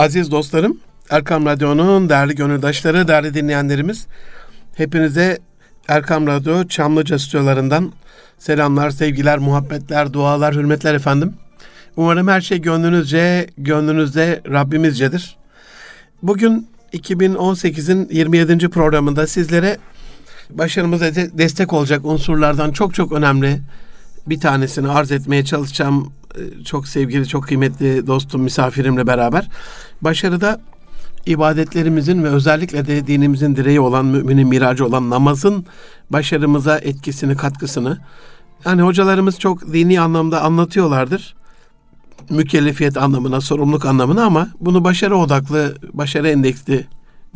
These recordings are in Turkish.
Aziz dostlarım, Erkam Radyo'nun değerli gönüldaşları, değerli dinleyenlerimiz, hepinize Erkam Radyo Çamlıca stüdyolarından selamlar, sevgiler, muhabbetler, dualar, hürmetler efendim. Umarım her şey gönlünüzce, gönlünüzde Rabbimizcedir. Bugün 2018'in 27. programında sizlere başarımıza de- destek olacak unsurlardan çok çok önemli bir tanesini arz etmeye çalışacağım. Ee, Çok sevgili, çok kıymetli dostum, misafirimle beraber. Başarıda ibadetlerimizin ve özellikle de dinimizin direği olan, müminin miracı olan namazın başarımıza etkisini, katkısını yani hocalarımız çok dini anlamda anlatıyorlardır. Mükellefiyet anlamına, sorumluluk anlamına ama bunu başarı odaklı, başarı endeksli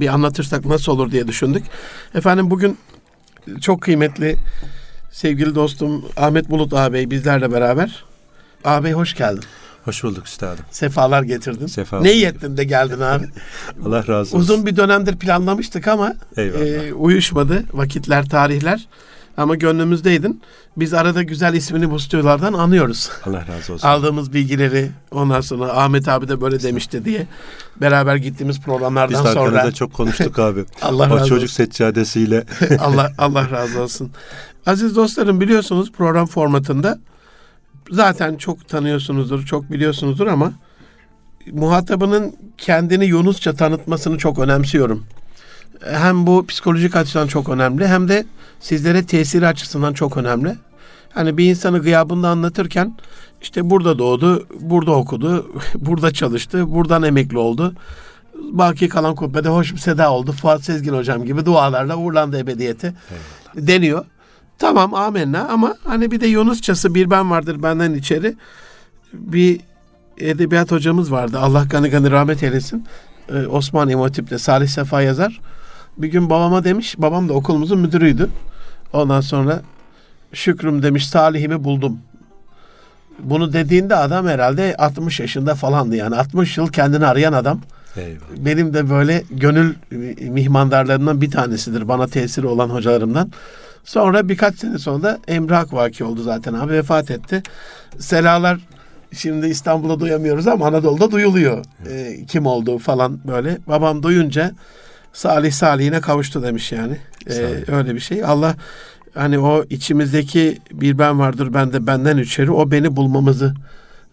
bir anlatırsak nasıl olur diye düşündük. Efendim bugün çok kıymetli sevgili dostum Ahmet Bulut ağabey bizlerle beraber. Ağabey hoş geldin. Hoş bulduk üstadım. Sefalar getirdin. Sefalar. Ne iyi ettin de geldin abi. Allah razı olsun. Uzun bir dönemdir planlamıştık ama Eyvallah. e, uyuşmadı vakitler, tarihler. Ama gönlümüzdeydin. Biz arada güzel ismini bu stüdyolardan anıyoruz. Allah razı olsun. Aldığımız bilgileri ondan sonra Ahmet abi de böyle demişti diye beraber gittiğimiz Biz programlardan sonra arkanızda çok konuştuk abi. Allah o razı çocuk olsun. seccadesiyle Allah Allah razı olsun. Aziz dostlarım biliyorsunuz program formatında zaten çok tanıyorsunuzdur, çok biliyorsunuzdur ama muhatabının kendini Yunusça tanıtmasını çok önemsiyorum. Hem bu psikolojik açıdan çok önemli hem de sizlere tesir açısından çok önemli. Hani bir insanı gıyabında anlatırken işte burada doğdu, burada okudu, burada çalıştı, buradan emekli oldu. Baki kalan kubbede hoş bir seda oldu. Fuat Sezgin hocam gibi dualarla uğurlandı ebediyete deniyor. Tamam amenna ama hani bir de Yunusçası bir ben vardır benden içeri. Bir edebiyat hocamız vardı. Allah gani gani rahmet eylesin. Ee, Osman İmam Hatip'te Salih Sefa yazar. Bir gün babama demiş, babam da okulumuzun müdürüydü. Ondan sonra şükrüm demiş Salih'imi buldum. Bunu dediğinde adam herhalde 60 yaşında falandı yani. 60 yıl kendini arayan adam. Eyvallah. Benim de böyle gönül mihmandarlarından bir tanesidir. Bana tesiri olan hocalarımdan. Sonra birkaç sene sonra da Emre Hak vaki oldu zaten abi vefat etti. Selalar şimdi İstanbul'da duyamıyoruz ama Anadolu'da duyuluyor. Ee, kim olduğu falan böyle. Babam duyunca Salih Salih'ine kavuştu demiş yani. Ee, öyle bir şey. Allah hani o içimizdeki bir ben vardır ben de benden üçeri o beni bulmamızı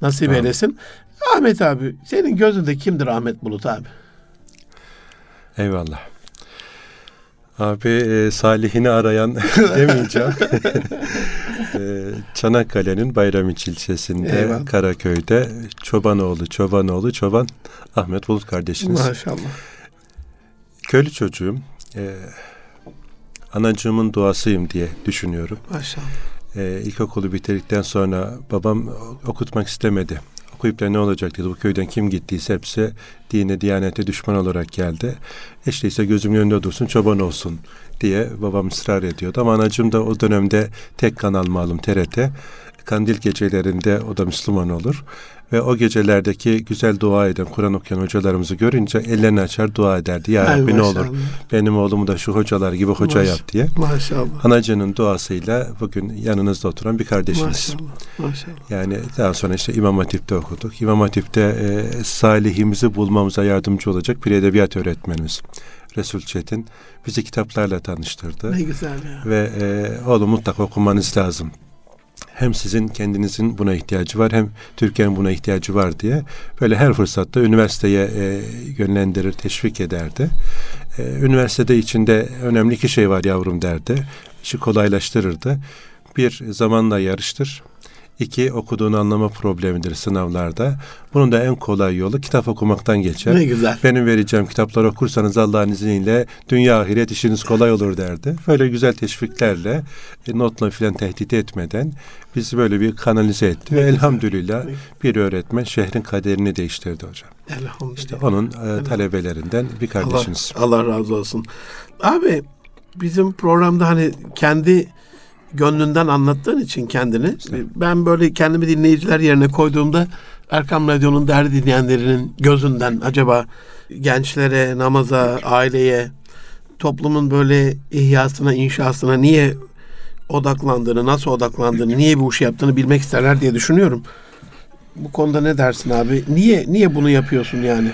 nasip Amin. eylesin. Ahmet abi senin gözünde kimdir Ahmet Bulut abi? Eyvallah. Abi e, Salih'ini arayan demeyeceğim. e, Çanakkale'nin Bayramiç ilçesinde Eyvallah. Karaköy'de Çobanoğlu, Çobanoğlu, Çoban Ahmet Bulut kardeşiniz. Maşallah. Köylü çocuğum. E, anacığımın duasıyım diye düşünüyorum. Maşallah. Ee, ilkokulu bitirdikten sonra babam okutmak istemedi. Okuyup da ne olacak dedi. Bu köyden kim gittiyse hepsi dine, diyanete düşman olarak geldi. İşte ise gözümün önünde dursun, çoban olsun diye babam ısrar ediyordu. Ama anacığım da o dönemde tek kanal malum TRT. Kandil gecelerinde o da Müslüman olur. Ve o gecelerdeki güzel dua eden, Kur'an okuyan hocalarımızı görünce ellerini açar dua ederdi. Ya Rabbi ne olur maşallah. benim oğlumu da şu hocalar gibi hoca Maş- yap diye. Maşallah. Anacının duasıyla bugün yanınızda oturan bir kardeşiniz. Maşallah. Maşallah. Yani daha sonra işte İmam Hatip'te okuduk. İmam Hatip'te e, salihimizi bulmamıza yardımcı olacak bir edebiyat öğretmenimiz. Resul Çetin bizi kitaplarla tanıştırdı. Ne güzel ya. Ve e, oğlum mutlaka okumanız lazım. Hem sizin kendinizin buna ihtiyacı var hem Türkiye'nin buna ihtiyacı var diye böyle her fırsatta üniversiteye e, yönlendirir, teşvik ederdi. E, üniversitede içinde önemli iki şey var yavrum derdi. İşi kolaylaştırırdı. Bir zamanla yarıştır. İki okuduğunu anlama problemidir sınavlarda. Bunun da en kolay yolu kitap okumaktan geçer. Ne güzel. Benim vereceğim kitapları okursanız Allah'ın izniyle dünya ahiret işiniz kolay olur derdi. Böyle güzel teşviklerle e, notla filan tehdit etmeden bizi böyle bir kanalize etti. Ve elhamdülillah bir öğretmen şehrin kaderini değiştirdi hocam. Elhamdülillah. İşte onun e, talebelerinden bir kardeşiniz. Allah, Allah razı olsun. Abi bizim programda hani kendi gönlünden anlattığın için kendini ben böyle kendimi dinleyiciler yerine koyduğumda Erkam Radyo'nun değerli dinleyenlerinin gözünden acaba gençlere, namaza, aileye, toplumun böyle ihyasına, inşasına niye odaklandığını, nasıl odaklandığını, niye bu işi yaptığını bilmek isterler diye düşünüyorum. Bu konuda ne dersin abi? Niye niye bunu yapıyorsun yani?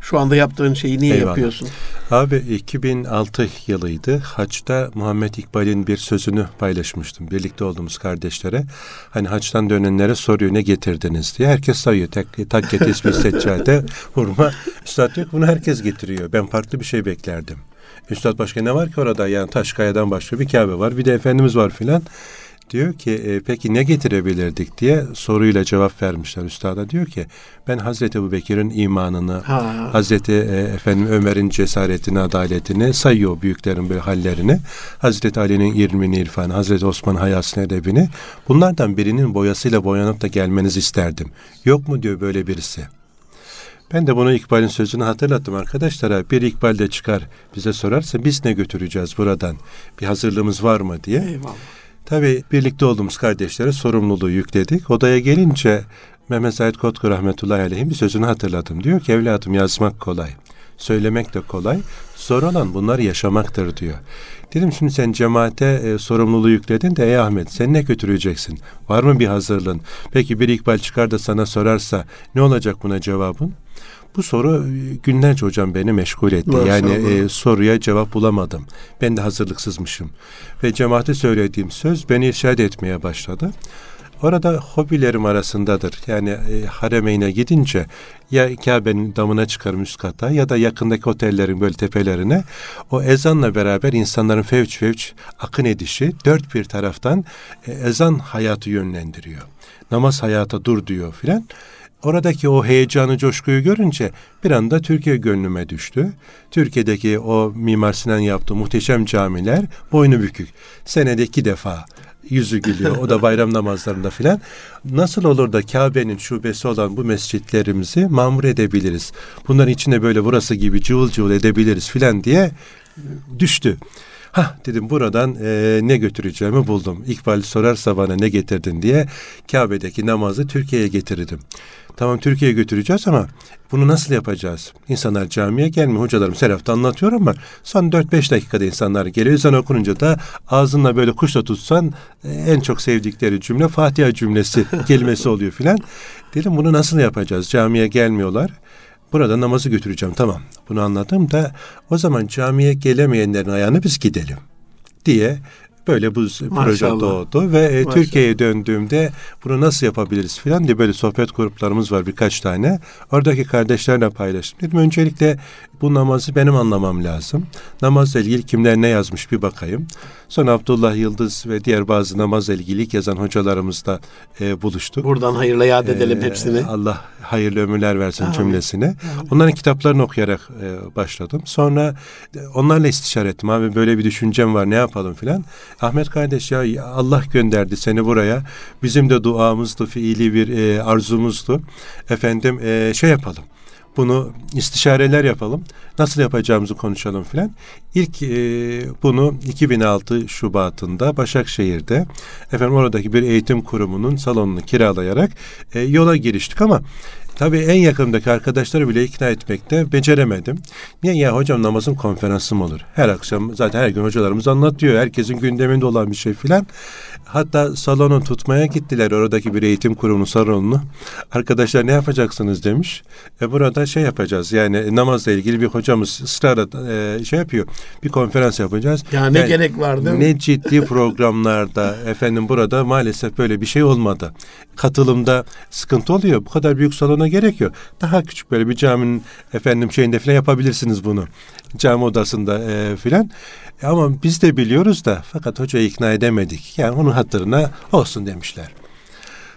Şu anda yaptığın şeyi niye Eyvallah. yapıyorsun? Abi 2006 yılıydı. Haç'ta Muhammed İkbal'in bir sözünü paylaşmıştım. Birlikte olduğumuz kardeşlere. Hani haçtan dönenlere soruyor ne getirdiniz diye. Herkes sayıyor. Tak, takke, tesbih, seccade, hurma. Üstad diyor bunu herkes getiriyor. Ben farklı bir şey beklerdim. Üstad başka ne var ki orada? Yani Taşkaya'dan başka bir Kabe var. Bir de Efendimiz var filan. Diyor ki e, peki ne getirebilirdik diye soruyla cevap vermişler üstada. Diyor ki ben Hazreti Ebu Bekir'in imanını, Ha. Hazreti e, efendim Ömer'in cesaretini, adaletini sayıyor büyüklerin böyle hallerini. Hazreti Ali'nin ilmini, irfanı, Hazreti Osman hayasını, edebini. Bunlardan birinin boyasıyla boyanıp da gelmenizi isterdim. Yok mu diyor böyle birisi. Ben de bunu İkbal'in sözünü hatırlattım arkadaşlara. Bir İkbal de çıkar bize sorarsa biz ne götüreceğiz buradan? Bir hazırlığımız var mı diye. Eyvallah. Tabii birlikte olduğumuz kardeşlere sorumluluğu yükledik. Odaya gelince Mehmet Said Kotku rahmetullahi aleyhim bir sözünü hatırladım. Diyor ki evladım yazmak kolay. Söylemek de kolay. Zor olan bunları yaşamaktır diyor. Dedim şimdi sen cemaate e, sorumluluğu yükledin de ey Ahmet sen ne götüreceksin? Var mı bir hazırlığın? Peki bir ikbal çıkar da sana sorarsa ne olacak buna cevabın? Bu soru e, günlerce hocam beni meşgul etti. Maşallah. Yani e, soruya cevap bulamadım. Ben de hazırlıksızmışım. Ve cemaate söylediğim söz beni irşad etmeye başladı. Orada hobilerim arasındadır. Yani e, haremeyne gidince ya Kabe'nin damına çıkarım üst kata ya da yakındaki otellerin böyle tepelerine o ezanla beraber insanların fevç fevç akın edişi dört bir taraftan e, ezan hayatı yönlendiriyor. Namaz hayata dur diyor filan. Oradaki o heyecanı, coşkuyu görünce bir anda Türkiye gönlüme düştü. Türkiye'deki o Mimar Sinan yaptığı muhteşem camiler boynu bükük. Senede iki defa yüzü gülüyor. O da bayram namazlarında filan. Nasıl olur da Kabe'nin şubesi olan bu mescitlerimizi mamur edebiliriz? Bunların içine böyle burası gibi cıvıl cıvıl edebiliriz filan diye düştü. Hah dedim buradan e, ne götüreceğimi buldum. İkbal sorarsa bana ne getirdin diye Kabe'deki namazı Türkiye'ye getirdim. Tamam Türkiye'ye götüreceğiz ama bunu nasıl yapacağız? İnsanlar camiye gelmiyor. Hocalarım Seraf'ta anlatıyor ama son 4-5 dakikada insanlar geliyor. Ezan okununca da ağzınla böyle kuşla tutsan e, en çok sevdikleri cümle Fatiha cümlesi kelimesi oluyor filan. Dedim bunu nasıl yapacağız? Camiye gelmiyorlar. Burada namazı götüreceğim tamam. Bunu anladım da o zaman camiye gelemeyenlerin ayağını biz gidelim diye böyle bu proje Maşallah. doğdu ve e. Türkiye'ye döndüğümde bunu nasıl yapabiliriz filan diye böyle sohbet gruplarımız var birkaç tane. Oradaki kardeşlerle paylaştım. Dedim öncelikle bu namazı benim anlamam lazım. Namazla ilgili kimler ne yazmış bir bakayım. Sonra Abdullah Yıldız ve diğer bazı namazla ilgili yazan hocalarımızla e, buluştuk. Buradan hayırla yad edelim Ee, hepsini. Allah hayırlı ömürler versin Amin. cümlesine. Onların kitaplarını okuyarak e, başladım. Sonra e, onlarla istişare ettim. Abi böyle bir düşüncem var ne yapalım filan. Ahmet kardeş ya Allah gönderdi seni buraya. Bizim de duamızdı, fiili bir e, arzumuzdu. Efendim e, şey yapalım. Bunu istişareler yapalım. Nasıl yapacağımızı konuşalım filan. İlk e, bunu 2006 Şubat'ında Başakşehir'de efendim oradaki bir eğitim kurumunun salonunu kiralayarak e, yola giriştik ama tabii en yakındaki arkadaşları bile ikna etmekte beceremedim. Niye ya hocam namazın konferansı mı olur? Her akşam zaten her gün hocalarımız anlatıyor. Herkesin gündeminde olan bir şey filan. Hatta salonu tutmaya gittiler oradaki bir eğitim kurumunun salonunu. Arkadaşlar ne yapacaksınız demiş. E burada şey yapacağız yani namazla ilgili bir hocamız ısrarla e, şey yapıyor. Bir konferans yapacağız. Ya ne Yani gerek vardı? ne ciddi programlarda efendim burada maalesef böyle bir şey olmadı. Katılımda sıkıntı oluyor. Bu kadar büyük salona gerek yok. Daha küçük böyle bir caminin efendim şeyinde falan yapabilirsiniz bunu. Cami odasında e, filan. E, Ama biz de biliyoruz da fakat hocayı ikna edemedik. Yani onun hatırına olsun demişler.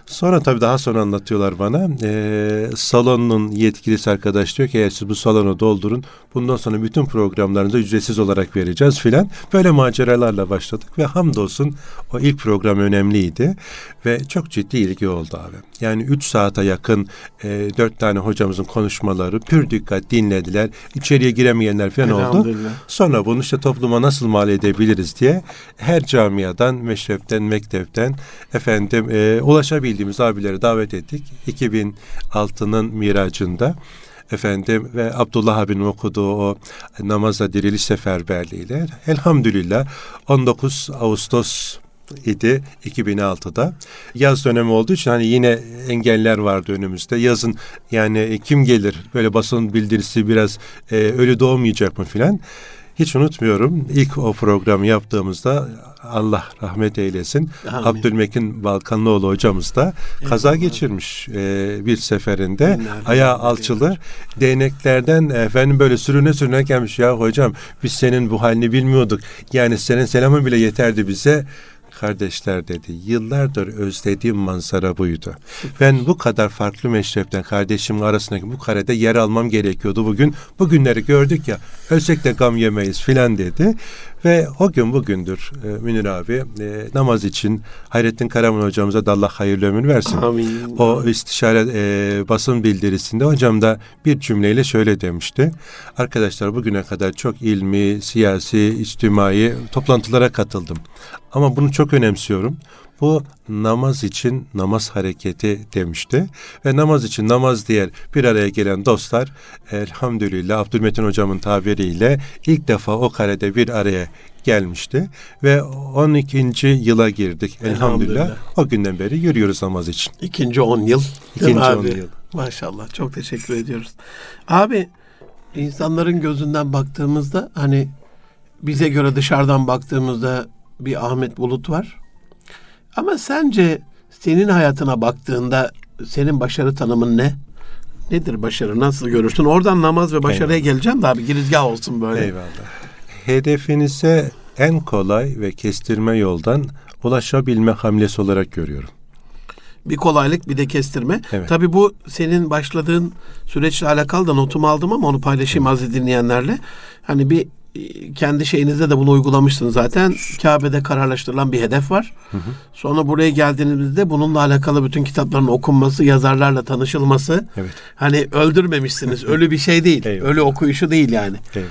Sonra tabii daha sonra anlatıyorlar bana. Ee, salonun yetkilisi arkadaş diyor ki eğer siz bu salonu doldurun bundan sonra bütün programlarınızı ücretsiz olarak vereceğiz filan. Böyle maceralarla başladık ve hamdolsun o ilk program önemliydi ve çok ciddi ilgi oldu abi. Yani 3 saate yakın e, 4 tane hocamızın konuşmaları pür dikkat dinlediler. İçeriye giremeyenler falan oldu. Sonra bunu işte topluma nasıl mal edebiliriz diye her camiadan, meşrepten, mektepten efendim e, ulaşabildiğimiz abileri davet ettik. 2006'nın miracında efendim ve Abdullah abinin okuduğu o namazla diriliş seferberliğiyle elhamdülillah 19 Ağustos idi 2006'da. Yaz dönemi olduğu için hani yine engeller vardı önümüzde. Yazın yani kim gelir böyle basın bildirisi biraz e, ölü doğmayacak mı filan. Hiç unutmuyorum ilk o programı yaptığımızda Allah rahmet eylesin. Amin. Abdülmekin Balkanlıoğlu hocamız da kaza geçirmiş e, bir seferinde. Binlerce Ayağı alçılı değneklerden efendim böyle sürüne sürüne gelmiş ya hocam biz senin bu halini bilmiyorduk. Yani senin selamın bile yeterdi bize. Kardeşler dedi yıllardır özlediğim manzara buydu. Ben bu kadar farklı meşrepten kardeşimin arasındaki bu karede yer almam gerekiyordu bugün. Bugünleri gördük ya ölsek de gam yemeyiz filan dedi. Ve o gün bugündür e, Münir abi e, namaz için Hayrettin Karaman hocamıza da Allah hayırlı ömür versin. Amin. O istişare e, basın bildirisinde hocam da bir cümleyle şöyle demişti. Arkadaşlar bugüne kadar çok ilmi, siyasi, içtimai toplantılara katıldım. Ama bunu çok önemsiyorum. Bu namaz için namaz hareketi demişti. Ve namaz için namaz diğer bir araya gelen dostlar elhamdülillah Abdülmetin hocamın tabiriyle ilk defa o karede bir araya gelmişti. Ve 12. yıla girdik elhamdülillah. Elhamdülillah. O günden beri yürüyoruz namaz için. İkinci on yıl. Değil İkinci mi on abi? yıl. Maşallah. Çok teşekkür ediyoruz. Abi insanların gözünden baktığımızda hani bize göre dışarıdan baktığımızda bir Ahmet Bulut var. Ama sence senin hayatına baktığında senin başarı tanımın ne? Nedir başarı? Nasıl görürsün? Oradan namaz ve başarıya geleceğim de abi girizgah olsun böyle. Eyvallah. Hedefinize en kolay ve kestirme yoldan ulaşabilme hamlesi olarak görüyorum. Bir kolaylık bir de kestirme. Evet. Tabii bu senin başladığın süreçle alakalı da notumu aldım ama onu paylaşayım aziz dinleyenlerle. Hani bir kendi şeyinizde de bunu uygulamışsınız zaten. Kabe'de kararlaştırılan bir hedef var. Sonra buraya geldiğinizde bununla alakalı bütün kitapların okunması, yazarlarla tanışılması. Evet. Hani öldürmemişsiniz. Ölü bir şey değil. Eyvallah. Ölü okuyuşu değil yani. Eyvallah.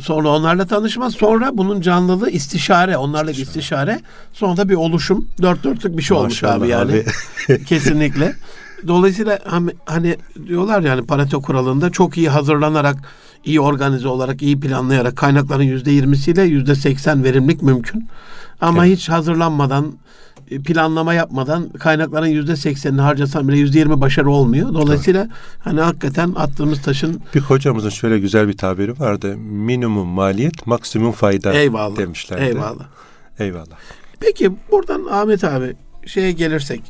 Sonra onlarla tanışma, sonra bunun canlılığı istişare, onlarla bir istişare, sonra da bir oluşum, dört dörtlük bir şey olmuş Maşallah abi yani. abi. Kesinlikle. Dolayısıyla hani, hani diyorlar yani Pareto kuralında çok iyi hazırlanarak, iyi organize olarak, iyi planlayarak kaynakların yüzde yirmisiyle yüzde seksen verimlilik mümkün. Ama Evet. hiç hazırlanmadan, e, planlama yapmadan kaynakların yüzde seksenini harcasan bile yüzde yirmi başarı olmuyor. Dolayısıyla hani hakikaten attığımız taşın Bir hocamızın şöyle güzel bir tabiri vardı. Minimum maliyet, maksimum fayda eyvallah. demişlerdi. Eyvallah. Eyvallah. Peki buradan Ahmet abi şeye gelirsek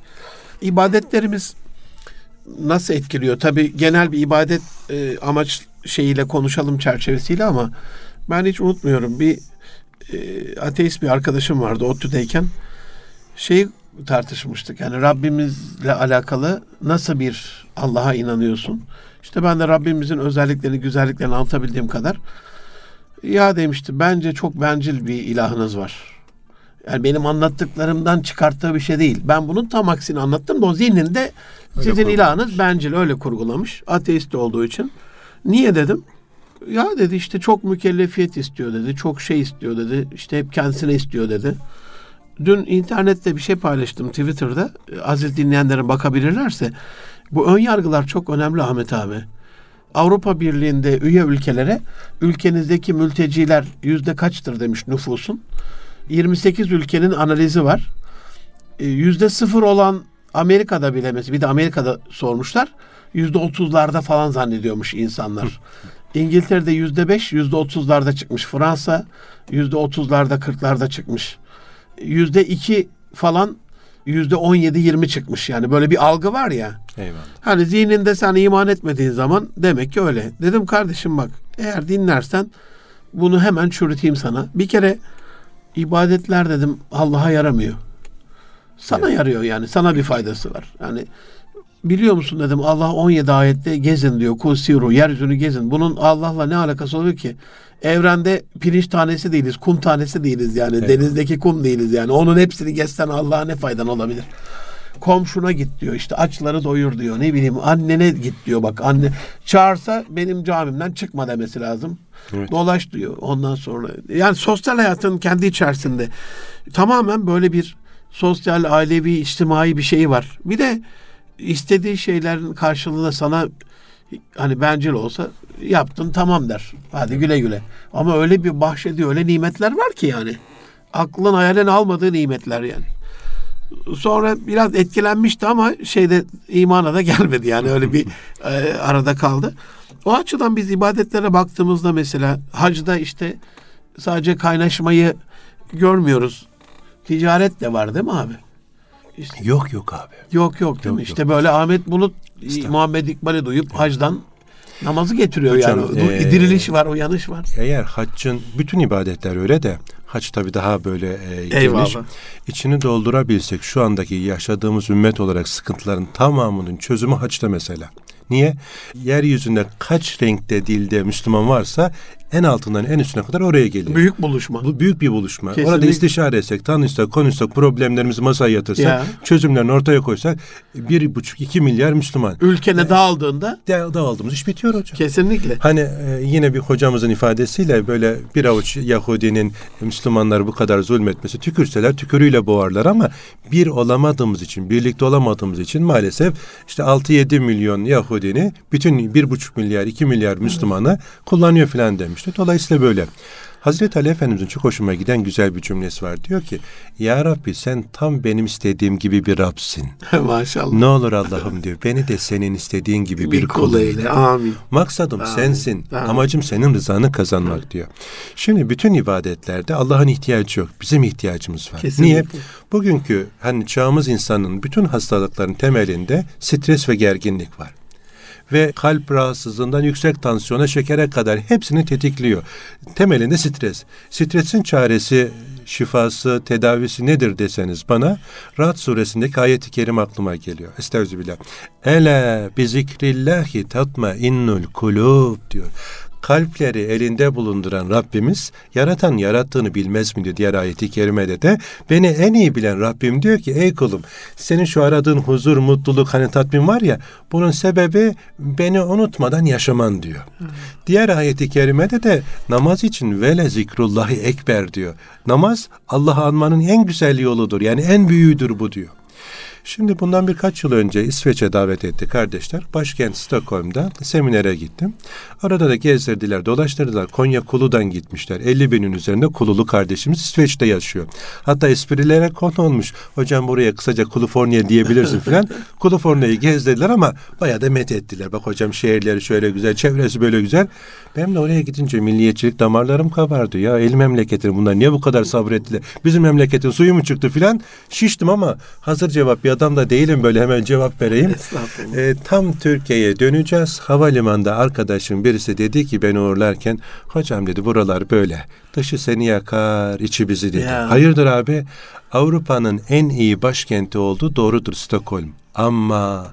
ibadetlerimiz nasıl etkiliyor? Tabii genel bir ibadet e, amaç şeyiyle konuşalım çerçevesiyle ama ben hiç unutmuyorum bir e, ateist bir arkadaşım vardı ODTÜ'deyken şeyi tartışmıştık. Yani Rabbimizle alakalı nasıl bir Allah'a inanıyorsun? İşte ben de Rabbimizin özelliklerini, güzelliklerini anlatabildiğim kadar ya demişti bence çok bencil bir ilahınız var. Yani benim anlattıklarımdan çıkarttığı bir şey değil. Ben bunun tam aksini anlattım da o zihninde Öyle sizin kurgulamış. ilahınız bencil öyle kurgulamış. Ateist olduğu için. Niye dedim? Ya dedi işte çok mükellefiyet istiyor dedi. Çok şey istiyor dedi. İşte hep kendisine istiyor dedi. Dün internette bir şey paylaştım Twitter'da. Aziz dinleyenlerin bakabilirlerse. Bu ön yargılar çok önemli Ahmet abi. Avrupa Birliği'nde üye ülkelere ülkenizdeki mülteciler yüzde kaçtır demiş nüfusun. 28 ülkenin analizi var. E, Yüzde sıfır olan Amerika'da bile bir de Amerika'da sormuşlar. Yüzde otuzlarda falan zannediyormuş insanlar. İngiltere'de yüzde beş, yüzde otuzlarda çıkmış. Fransa yüzde otuzlarda, kırklarda çıkmış. Yüzde iki falan yüzde on yedi, yirmi çıkmış. Yani böyle bir algı var ya. Eyvallah. Hani zihninde sen iman etmediğin zaman demek ki öyle. Dedim kardeşim bak eğer dinlersen bunu hemen çürüteyim sana. Bir kere ibadetler dedim Allah'a yaramıyor. Sana yarıyor yani. Sana bir faydası var. Yani biliyor musun dedim Allah 17 ayette gezin diyor. Kusiru yeryüzünü gezin. Bunun Allah'la ne alakası oluyor ki? Evrende pirinç tanesi değiliz, kum tanesi değiliz yani. Evet. Denizdeki kum değiliz yani. Onun hepsini gezsen Allah'a ne faydan olabilir? Komşuna git diyor işte açları doyur diyor ne bileyim annene git diyor bak anne çağırsa benim camimden çıkma demesi lazım. Evet. Dolaş diyor ondan sonra. Yani sosyal hayatın kendi içerisinde tamamen böyle bir sosyal, ailevi, içtimai bir şey var. Bir de istediği şeylerin karşılığında sana hani bencil olsa yaptın tamam der. Hadi güle güle. Ama öyle bir bahşediyor, öyle nimetler var ki yani. aklın hayalin almadığı nimetler yani. Sonra biraz etkilenmişti ama şeyde imana da gelmedi yani öyle bir e, arada kaldı. O açıdan biz ibadetlere baktığımızda mesela hacda işte sadece kaynaşmayı görmüyoruz. Ticaret de var değil mi abi? İşte, Yok yok abi. yok yok değil mi? Yok, İşte böyle Ahmet Bulut İşte. Muhammed İkbal'i duyup hacdan namazı getiriyor Hocam, yani. e, diriliş var, uyanış var. Eğer haccın bütün ibadetler öyle de hac tabii daha böyle e, geniş. Eyvallah. İçini doldurabilsek şu andaki yaşadığımız ümmet olarak sıkıntıların tamamının çözümü haçta mesela. Niye? Yeryüzünde kaç renkte dilde Müslüman varsa en altından en üstüne kadar oraya geliyor. Büyük buluşma. Bu büyük bir buluşma. Kesinlikle. Orada istişare etsek, tanışsak, konuşsak, problemlerimizi masaya yatırsak, Ya. çözümlerini ortaya koysak bir buçuk, iki milyar Müslüman. Ülkene dağıldığında De, dağıldığımız iş bitiyor hocam. kesinlikle. Hani e, yine bir hocamızın ifadesiyle böyle bir avuç Yahudinin Müslümanları bu kadar zulmetmesi tükürseler tükürüyle boğarlar ama bir olamadığımız için, birlikte olamadığımız için maalesef işte 6-7 milyon Yahudini bütün 1,5 milyar, 2 milyar Müslümanı kullanıyor filan demişti. Dolayısıyla böyle. Hazreti Ali Efendimizin çok hoşuma giden güzel bir cümlesi var. Diyor ki, Ya Rabbi sen tam benim istediğim gibi bir Rabsin. Maşallah. Ne olur Allah'ım diyor, beni de senin istediğin gibi bir, bir kul eyle. Amin. Maksadım Amin. sensin. Amin. Amacım senin rızanı kazanmak diyor. Şimdi bütün ibadetlerde Allah'ın ihtiyacı yok. Bizim ihtiyacımız var. Kesinlikle. Niye? Bugünkü hani çağımız insanın bütün hastalıkların temelinde stres ve gerginlik var. Ve kalp rahatsızlığından yüksek tansiyona, şekere kadar hepsini tetikliyor. Temelinde stres. Stresin çaresi, şifası, tedavisi nedir deseniz bana Rahat suresindeki ayeti kerim aklıma geliyor. Estağfirullah. Ela bi zikrillahi tatma innul kulub diyor. Kalpleri elinde bulunduran Rabbimiz yaratan yarattığını bilmez mi diyor diğer ayeti kerimede de beni en iyi bilen Rabbim diyor ki ey kulum senin şu aradığın huzur, mutluluk hani tatmin var ya bunun sebebi beni unutmadan yaşaman diyor. Diğer ayeti kerimede de namaz için vele zikrullahi ekber diyor. Namaz Allah'ı anmanın en güzel yoludur yani en büyüğüdür bu diyor. Şimdi bundan birkaç yıl önce İsveç'e davet etti kardeşler. Başkent Stockholm'da seminere gittim. Arada da gezdirdiler, dolaştırdılar. Konya Kulu'dan gitmişler. 50 binin üzerinde Kululu kardeşimiz İsveç'te yaşıyor. Hatta esprilere konu olmuş. Hocam buraya kısaca Kaliforniya diyebilirsin falan. Kaliforniya'yı gezdirdiler ama bayağı da met ettiler. Bak hocam şehirleri şöyle güzel, çevresi böyle güzel. Benim de oraya gidince milliyetçilik damarlarım kabardı. Ya el memleketi bunlar niye bu kadar sabrettiler? Bizim memleketin suyu mu çıktı filan? Şiştim ama hazır cevap bir adam da değilim böyle hemen cevap vereyim. E, tam Türkiye'ye döneceğiz. Havalimanında arkadaşım birisi dedi ki beni uğurlarken hocam dedi buralar böyle. Dışı seni yakar, içi bizi dedi. Ya. Hayırdır abi? Avrupa'nın en iyi başkenti olduğu doğrudur Stockholm. Ama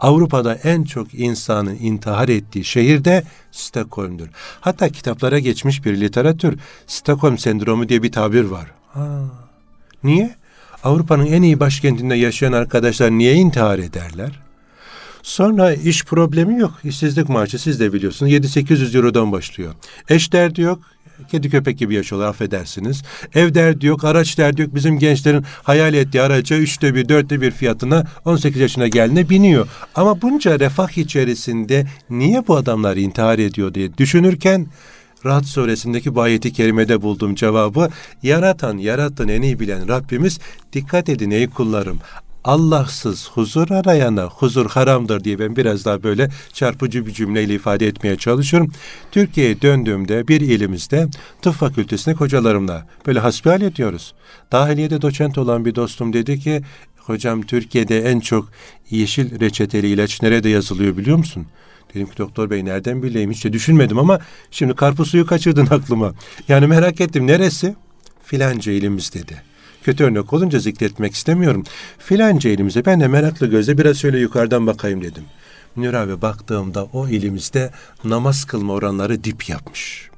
Avrupa'da en çok insanın intihar ettiği şehir de Stockholm'dur. Hatta kitaplara geçmiş bir literatür Stockholm sendromu diye bir tabir var. Ha. Niye? Avrupa'nın en iyi başkentinde yaşayan arkadaşlar niye intihar ederler? Sonra iş problemi yok. İşsizlik maaşı siz de biliyorsunuz 7-800 Euro'dan başlıyor. Eş derdi yok. Kedi köpek gibi yaşıyorlar affedersiniz. Ev derdi yok, araç derdi yok. Bizim gençlerin hayal ettiği araca üçte bir, dörtte bir fiyatına 18 yaşına geldiğinde biniyor. Ama bunca refah içerisinde niye bu adamlar intihar ediyor diye düşünürken Rahat suresindeki bu ayeti kerimede bulduğum cevabı yaratan, yarattın en iyi bilen Rabbimiz dikkat edin ey kullarım. Allahsız huzur arayana huzur haramdır diye ben biraz daha böyle çarpıcı bir cümleyle ifade etmeye çalışıyorum. Türkiye'ye döndüğümde bir ilimizde tıp fakültesinde hocalarımla böyle hasbihal ediyoruz. Dahiliyede doçent olan bir dostum dedi ki hocam Türkiye'de en çok yeşil reçeteli ilaç nerede yazılıyor biliyor musun? Dedim ki doktor bey nereden bileyim hiç de düşünmedim ama şimdi karpuz suyu kaçırdın aklıma. Yani merak ettim neresi? Filanca ilimiz dedi. Kötü örnek olunca zikretmek istemiyorum. Filanca ilimize ben de meraklı gözle biraz şöyle yukarıdan bakayım dedim. Münir abi baktığımda o ilimizde namaz kılma oranları dip yapmış.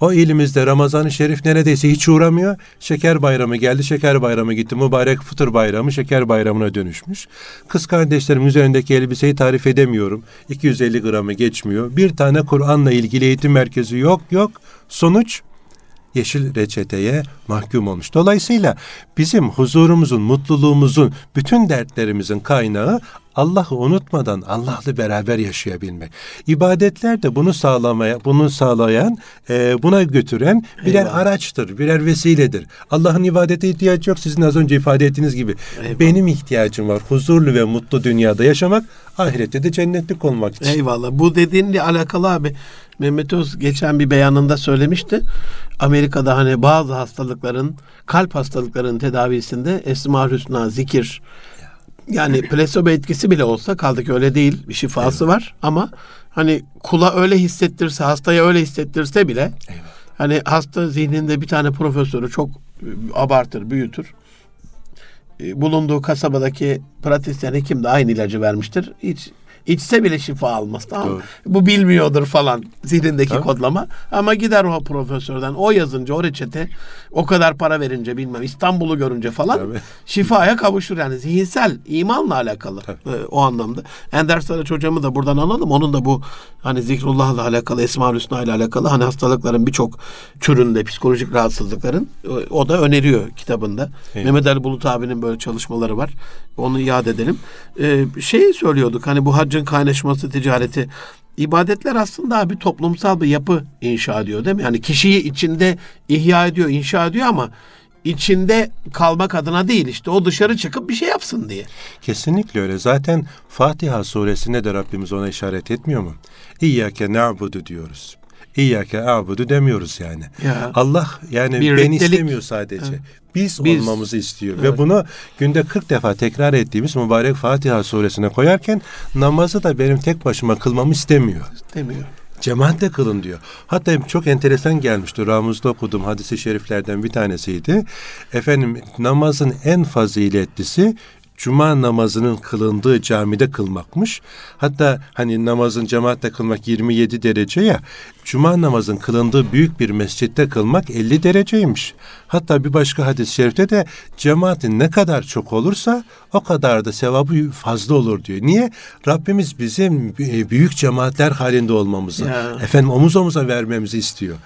O ilimizde Ramazan-ı Şerif neredeyse hiç uğramıyor. Şeker bayramı geldi, şeker bayramı gitti. Mübarek fıtır bayramı şeker bayramına dönüşmüş. Kız kardeşlerim üzerindeki elbiseyi tarif edemiyorum. 250 gramı geçmiyor. Bir tane Kur'an'la ilgili eğitim merkezi yok yok. Sonuç yeşil reçeteye mahkum olmuş. Dolayısıyla bizim huzurumuzun, mutluluğumuzun, bütün dertlerimizin kaynağı Allah'ı unutmadan Allah'la beraber yaşayabilmek. İbadetler de bunu sağlamaya, bunu sağlayan, e, buna götüren birer Eyvallah. araçtır, birer vesiledir. Allah'ın ibadete ihtiyacı yok. Sizin az önce ifade ettiğiniz gibi. Eyvallah. Benim ihtiyacım var. Huzurlu ve mutlu dünyada yaşamak, ahirette de cennetlik olmak için. Eyvallah. Bu dediğinle alakalı abi Mehmet Öz geçen bir beyanında söylemişti. Amerika'da hani bazı hastalıkların kalp hastalıklarının tedavisinde Esma Hüsna zikir yani plasebo etkisi bile olsa kaldı ki öyle değil bir şifası var ama hani kula öyle hissettirse hastaya öyle hissettirse bile Eyvallah. hani hasta zihninde bir tane profesörü çok e, abartır büyütür E, bulunduğu kasabadaki pratisyen hekim de aynı ilacı vermiştir. Hiç içse bile şifa almaz tamam mı? Bu bilmiyordur falan zihnindeki Tabii. kodlama. Ama gider o profesörden o yazınca o reçete o kadar para verince bilmem İstanbul'u görünce falan Tabii. şifaya kavuşur yani zihinsel imanla alakalı Tabii. e, o anlamda. Ender Saraç hocamı da buradan analım. Onun da bu hani zikrullahla alakalı, Esma Hüsna ile alakalı hani hastalıkların birçok türünde psikolojik rahatsızlıkların e, o da öneriyor kitabında. Evet. Mehmet Ali Bulut abinin böyle çalışmaları var. Onu iade edelim. Ee, şey söylüyorduk hani bu haccın kaynaşması ticareti ibadetler aslında bir toplumsal bir yapı inşa ediyor değil mi? Yani kişiyi içinde ihya ediyor, inşa ediyor ama içinde kalmak adına değil işte o dışarı çıkıp bir şey yapsın diye. Kesinlikle öyle. Zaten Fatiha suresinde de Rabbimiz ona işaret etmiyor mu? İyyâke na'budu diyoruz. İyyâke a'budu demiyoruz yani. Ya. Allah yani Bir beni birliktelik. istemiyor sadece. Biz, Biz. olmamızı istiyor. Evet. Ve bunu günde 40 defa tekrar ettiğimiz mübarek Fatiha suresine koyarken namazı da benim tek başıma kılmamı istemiyor. Demiyor. Cemaatle kılın diyor. Hatta çok enteresan gelmişti. Ramuz'da okuduğum hadisi şeriflerden bir tanesiydi. Efendim namazın en faziletlisi Cuma namazının kılındığı camide kılmakmış. Hatta hani namazın cemaatle kılmak 27 derece ya. Cuma namazın kılındığı büyük bir mescitte kılmak 50 dereceymiş. Hatta bir başka hadis-i şerifte de cemaatin ne kadar çok olursa o kadar da sevabı fazla olur diyor. Niye? Rabbimiz bizim e, büyük cemaatler halinde olmamızı, Ya. efendim omuz omuza vermemizi istiyor.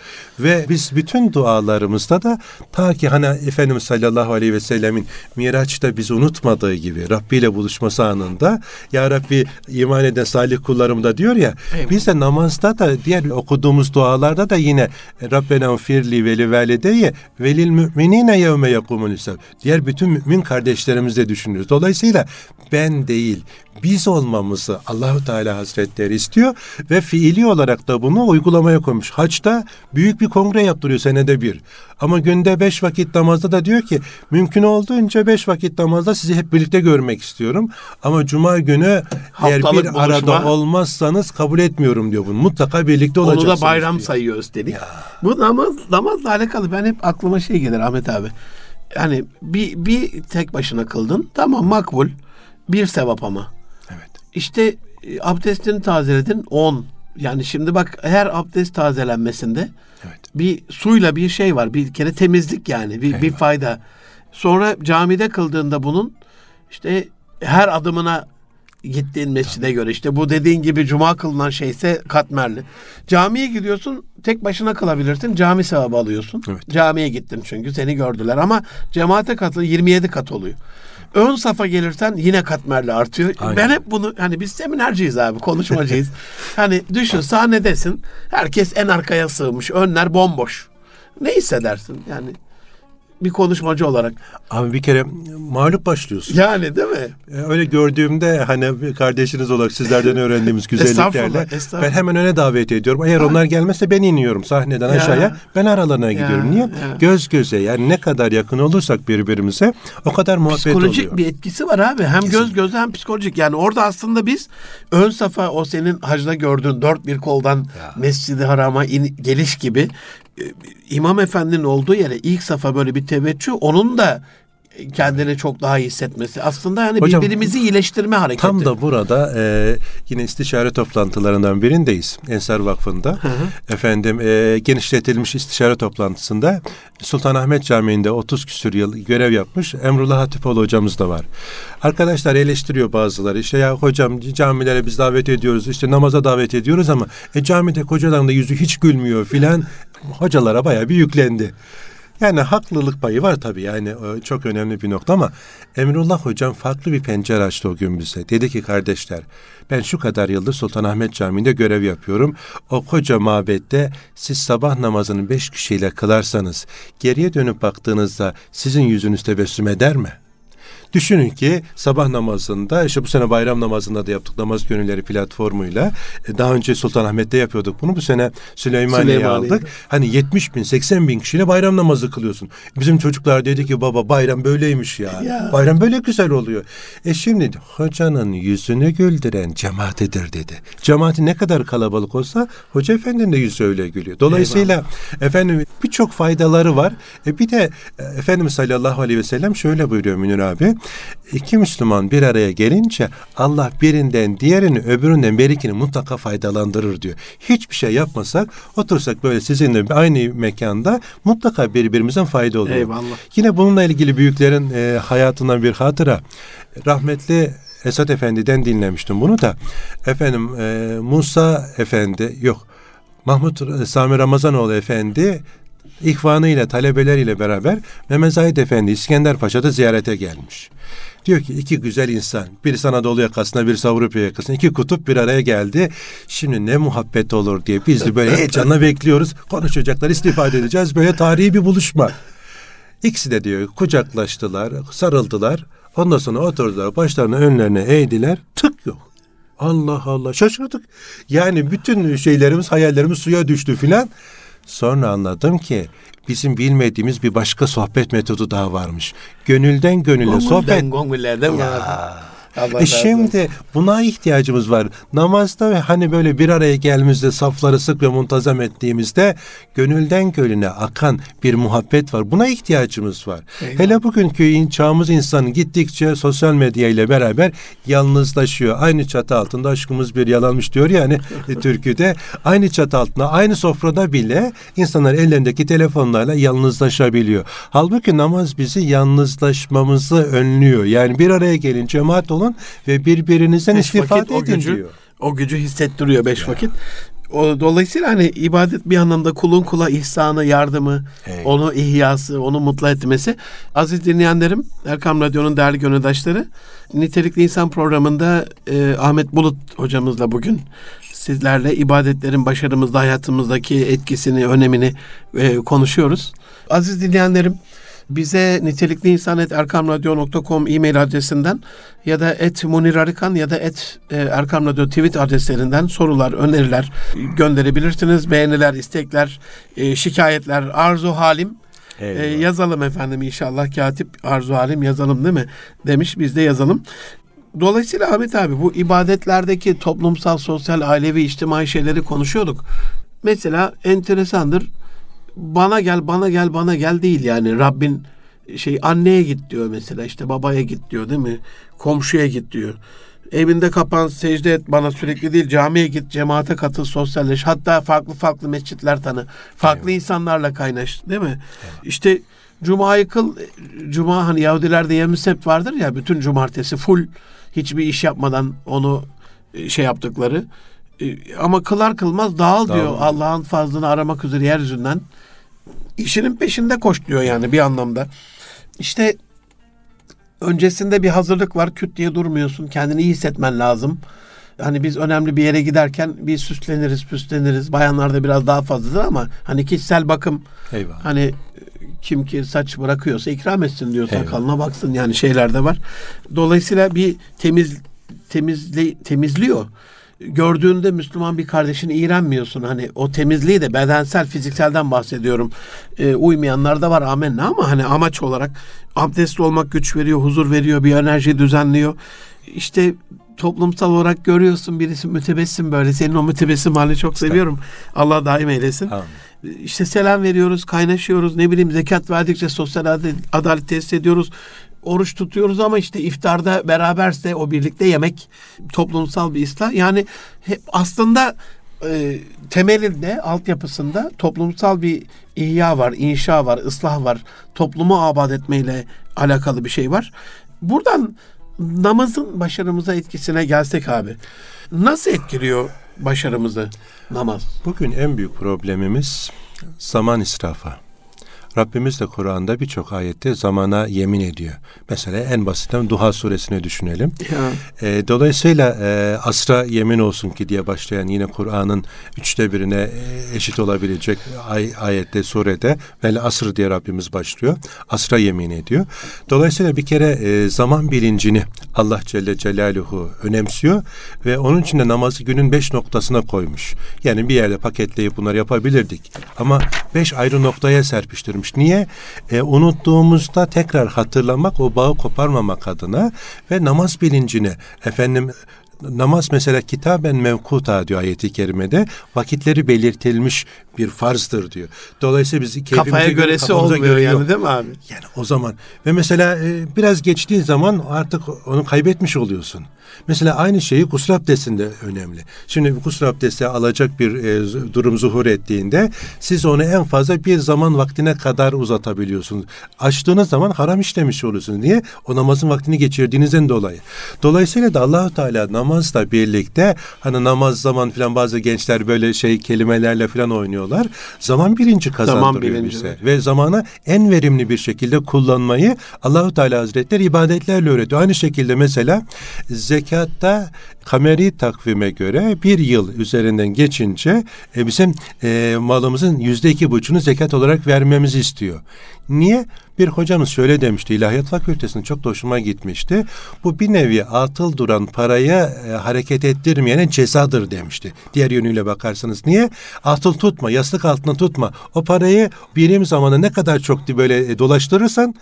Ve biz bütün dualarımızda da ta ki hani Efendimiz sallallahu aleyhi ve sellemin Miraç'ta bizi unutmadığı gibi Rabbi ile buluşması anında Ya Rabbi iman eden salih kullarım da diyor ya Eyvallah. biz de namazda da diğer okuduğumuz dualarda da yine Rabbena firli veli velideye velil müminine yevme yakumul. Diğer bütün mümin kardeşlerimiz de düşünürüz. Dolayısıyla ben değil biz olmamızı Allahu Teala Hazretleri istiyor ve fiili olarak da bunu uygulamaya koymuş. Haçta büyük bir kongre yaptırıyor senede bir. Ama günde beş vakit namazda da diyor ki mümkün olduğunca beş vakit namazda sizi hep birlikte görmek istiyorum. Ama cuma günü eğer Haftalık bir arada buluşma. olmazsanız kabul etmiyorum diyor bunu. Mutlaka birlikte Onu olacaksınız. da bayram diyor. sayıyor üstelik. Bu namaz namazla alakalı ben hep aklıma şey gelir Ahmet abi. Yani bir, bir tek başına kıldın. Tamam makbul. Bir sevap ama. İşte e, abdestini tazeledin 10. Yani şimdi bak her abdest tazelenmesinde Evet. bir suyla bir şey var. Bir kere temizlik yani bir, bir fayda. Sonra camide kıldığında bunun işte her adımına gittiğin mescide göre işte bu dediğin gibi cuma kılınan şeyse katmerli. Camiye gidiyorsun tek başına kılabilirsin cami sevabı alıyorsun. Evet. Camiye gittin çünkü seni gördüler ama cemaate katıl 27 kat oluyor. Ön safa gelirsen yine katmerli artıyor. Aynen. Ben hep bunu hani biz seminerciyiz abi konuşmacıyız. hani düşün sahnedesin herkes en arkaya sığmış önler bomboş. Ne hissedersin yani bir konuşmacı olarak? Abi bir kere mağlup başlıyorsun. Yani değil mi? E, Öyle gördüğümde hani kardeşiniz olarak sizlerden öğrendiğimiz güzelliklerle Estağfurullah, estağfurullah. ben hemen öne davet ediyorum. Eğer onlar gelmezse ben iniyorum sahneden Ya. aşağıya. Ben aralarına gidiyorum. Niye? ya. Göz göze yani ne kadar yakın olursak birbirimize o kadar muhabbet Psikolojik oluyor. bir etkisi var abi. Hem göz göze hem psikolojik. Yani orada aslında biz ön safa o senin hacda gördüğün dört bir koldan Mescid-i Haram'a in- geliş gibi İmam Efendi'nin olduğu yere ilk safa böyle bir teveccüh onun da kendini çok daha iyi hissetmesi. Aslında yani Hocam, birbirimizi iyileştirme hareketi. Tam da burada e, yine istişare toplantılarından birindeyiz. Ensar Vakfı'nda. Efendim e, genişletilmiş istişare toplantısında Sultanahmet Camii'nde 30 küsür yıl görev yapmış Emrullah Hatipoğlu hocamız da var. Arkadaşlar eleştiriyor bazıları. İşte ya hocam camilere biz davet ediyoruz. işte namaza davet ediyoruz ama e, camide hocaların da yüzü hiç gülmüyor filan. Hocalara bayağı bir yüklendi. Yani haklılık payı var tabii yani çok önemli bir nokta ama Emrullah hocam farklı bir pencere açtı o gün bize. Dedi ki kardeşler ben şu kadar yıldır Sultanahmet Camii'nde görev yapıyorum. O koca mabette siz sabah namazını beş kişiyle kılarsanız geriye dönüp baktığınızda sizin yüzünüz tebessüm eder mi? Düşünün ki sabah namazında işte bu sene bayram namazında da yaptık namaz gönülleri platformuyla. E, daha önce Sultanahmet'te yapıyorduk bunu. Bu sene Süleymaniye'ye Süleymaniye. aldık. Hani 70 bin 80 bin kişiyle bayram namazı kılıyorsun. Bizim çocuklar dedi ki baba bayram böyleymiş ya. ya. Bayram böyle güzel oluyor. E şimdi hocanın yüzünü güldüren cemaatidir dedi. Cemaati ne kadar kalabalık olsa hoca efendinin de yüzü öyle gülüyor. Dolayısıyla Eyvallah. efendim birçok faydaları var. E bir de e, Efendimiz sallallahu aleyhi ve sellem şöyle buyuruyor Münir abi. İki Müslüman bir araya gelince Allah birinden diğerini öbüründen berikini mutlaka faydalandırır diyor. Hiçbir şey yapmasak otursak böyle sizinle aynı mekanda mutlaka birbirimizden fayda oluyor. Eyvallah. Yine bununla ilgili büyüklerin e, hayatından bir hatıra. Rahmetli Esat Efendi'den dinlemiştim bunu da. Efendim e, Musa Efendi yok Mahmut Sami Ramazanoğlu Efendi ihvanıyla, talebeleriyle beraber Mehmet Zahid Efendi İskender Paşa'da ziyarete gelmiş. Diyor ki iki güzel insan, birisi Anadolu yakasına, birisi Avrupa yakasına, iki kutup bir araya geldi. Şimdi ne muhabbet olur diye biz de böyle heyecanla bekliyoruz. Konuşacaklar, istifade edeceğiz. Böyle tarihi bir buluşma. İkisi de diyor kucaklaştılar, sarıldılar. Ondan sonra oturdular, başlarını önlerine eğdiler. Tık yok. Allah Allah şaşırdık. Yani bütün şeylerimiz, hayallerimiz suya düştü filan. Sonra anladım ki bizim bilmediğimiz bir başka sohbet metodu daha varmış. Gönülden gönüle Gongulden, sohbet. Gongullerden ya. Allah e şimdi buna ihtiyacımız var. Namazda ve hani böyle bir araya gelmemizde safları sık ve muntazam ettiğimizde gönülden gönüle akan bir muhabbet var. Buna ihtiyacımız var. Eyvallah. Hele bugünkü çağımız insanı gittikçe sosyal medya ile beraber yalnızlaşıyor. Aynı çatı altında aşkımız bir yalanmış diyor yani e, türküde. Aynı çatı altında aynı sofrada bile insanlar ellerindeki telefonlarla yalnızlaşabiliyor. Halbuki namaz bizi yalnızlaşmamızı önlüyor. Yani bir araya gelin cemaat olun olun ve birbirinizden beş istifade edin gücü, diyor. O gücü hissettiriyor beş ya. vakit. O, dolayısıyla hani ibadet bir anlamda kulun kula ihsanı, yardımı, hey. onu ihyası, onu mutlu etmesi. Aziz dinleyenlerim, Erkam Radyo'nun değerli gönüldaşları, Nitelikli İnsan programında e, Ahmet Bulut hocamızla bugün sizlerle ibadetlerin başarımızda, hayatımızdaki etkisini, önemini e, konuşuyoruz. Aziz dinleyenlerim, bize nitelikli insanet.erkamradyo.com e-mail adresinden ya da et Munir Arıkan ya da et e, Erkam Radyo tweet adreslerinden sorular, öneriler gönderebilirsiniz. Beğeniler, istekler, e, şikayetler, arzu halim e, yazalım efendim inşallah. Katip arzu halim yazalım değil mi? Demiş biz de yazalım. Dolayısıyla Ahmet abi bu ibadetlerdeki toplumsal, sosyal, ailevi, içtimai şeyleri konuşuyorduk. Mesela enteresandır bana gel bana gel bana gel değil yani Rabbin şey anneye git diyor mesela işte babaya git diyor değil mi? Komşuya git diyor. Evinde kapan secde et bana sürekli değil camiye git cemaate katıl sosyalleş hatta farklı farklı mescitler tanı farklı evet. insanlarla kaynaş değil mi? Evet. İşte Cuma'yı kıl Cuma hani Yahudilerde yevmi sept vardır ya bütün cumartesi full hiçbir iş yapmadan onu e, şey yaptıkları e, ama kılar kılmaz dağıl, dağıl. diyor Allah'ın fazlını aramak üzere yeryüzünden işinin peşinde koş diyor yani bir anlamda. İşte öncesinde bir hazırlık var. Küt diye durmuyorsun. Kendini iyi hissetmen lazım. Hani biz önemli bir yere giderken bir süsleniriz, püsleniriz. Bayanlarda biraz daha fazladır ama hani kişisel bakım Eyvallah. hani kim ki saç bırakıyorsa ikram etsin diyor Eyvallah. sakalına baksın yani şeyler de var. Dolayısıyla bir temiz temizli temizliyor gördüğünde Müslüman bir kardeşini iğrenmiyorsun. Hani o temizliği de bedensel, fizikselden bahsediyorum. E, uymayanlar da var amenna ama hani amaç olarak abdestli olmak güç veriyor, huzur veriyor, bir enerji düzenliyor. İşte toplumsal olarak görüyorsun birisi mütebessim böyle. Senin o mütebessim halini çok seviyorum. Allah daim eylesin. Amin. İşte selam veriyoruz, kaynaşıyoruz. Ne bileyim zekat verdikçe sosyal adalet, adalet tesis ediyoruz oruç tutuyoruz ama işte iftarda beraberse o birlikte yemek toplumsal bir ıslah. Yani hep aslında e, temelinde, altyapısında toplumsal bir ihya var, inşa var, ıslah var. Toplumu abad etmeyle alakalı bir şey var. Buradan namazın başarımıza etkisine gelsek abi. Nasıl etkiliyor başarımızı namaz? Bugün en büyük problemimiz zaman israfı. Rabbimiz de Kur'an'da birçok ayette zamana yemin ediyor. Mesela en basitten Duha suresini düşünelim. Ya. E, dolayısıyla e, asra yemin olsun ki diye başlayan yine Kur'an'ın üçte birine e, eşit olabilecek ay, ayette, surede vel asr diye Rabbimiz başlıyor. Asra yemin ediyor. Dolayısıyla bir kere e, zaman bilincini Allah Celle Celaluhu önemsiyor ve onun için de namazı günün beş noktasına koymuş. Yani bir yerde paketleyip bunları yapabilirdik. Ama beş ayrı noktaya serpiştirmiş. Niye? E, unuttuğumuzda tekrar hatırlamak, o bağı koparmamak adına ve namaz bilincini efendim namaz mesela kitaben mevkuta diyor ayeti kerimede vakitleri belirtilmiş bir farzdır diyor. Dolayısıyla biz Kafaya göre, göresi olmuyor göre yani yok. değil mi abi? Yani o zaman ve mesela e, biraz geçtiği zaman artık onu kaybetmiş oluyorsun. Mesela aynı şeyi gusül abdestinde önemli. Şimdi gusül abdesti alacak bir e, durum zuhur ettiğinde siz onu en fazla bir zaman vaktine kadar uzatabiliyorsunuz. Açtığınız zaman haram işlemiş oluyorsunuz. Niye? O namazın vaktini geçirdiğinizden dolayı. Dolayısıyla da Allahu Teala namazla birlikte hani namaz zaman filan bazı gençler böyle şey kelimelerle filan oynuyorlar. Zaman bilinci kazandırıyor bilinci, bize evet. ve zamanı en verimli bir şekilde kullanmayı Allahu Teala Hazretleri ibadetlerle öğretiyor. Aynı şekilde mesela zekatta kameri takvime göre bir yıl üzerinden geçince e, bizim e, malımızın yüzde iki buçuğunu zekat olarak vermemizi istiyor. Niye? Bir hocamız şöyle demişti, İlahiyat Fakültesi'nin çok da hoşuma gitmişti. Bu bir nevi atıl duran parayı e, hareket ettirmeyene cezadır demişti. Diğer yönüyle bakarsanız. Niye? Atıl tutma, yastık altına tutma. O parayı birim zamanı ne kadar çok böyle e, dolaştırırsan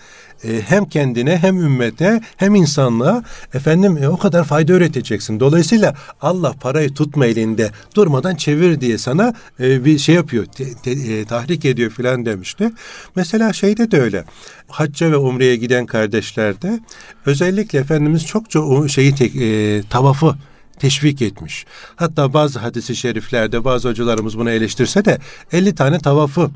e, hem kendine hem ümmete hem insanlığa efendim e, o kadar fayda öğreteceksin. Dolayısıyla Allah parayı tutma elinde durmadan çevir diye sana e, bir şey yapıyor, te- te- e, tahrik ediyor filan demişti. Mesela şeyde de öyle. Hacca ve umreye giden kardeşlerde özellikle Efendimiz çokça o şeyi tek, e, tavafı teşvik etmiş. Hatta bazı hadisi şeriflerde bazı hocalarımız bunu eleştirse de 50 tane tavafı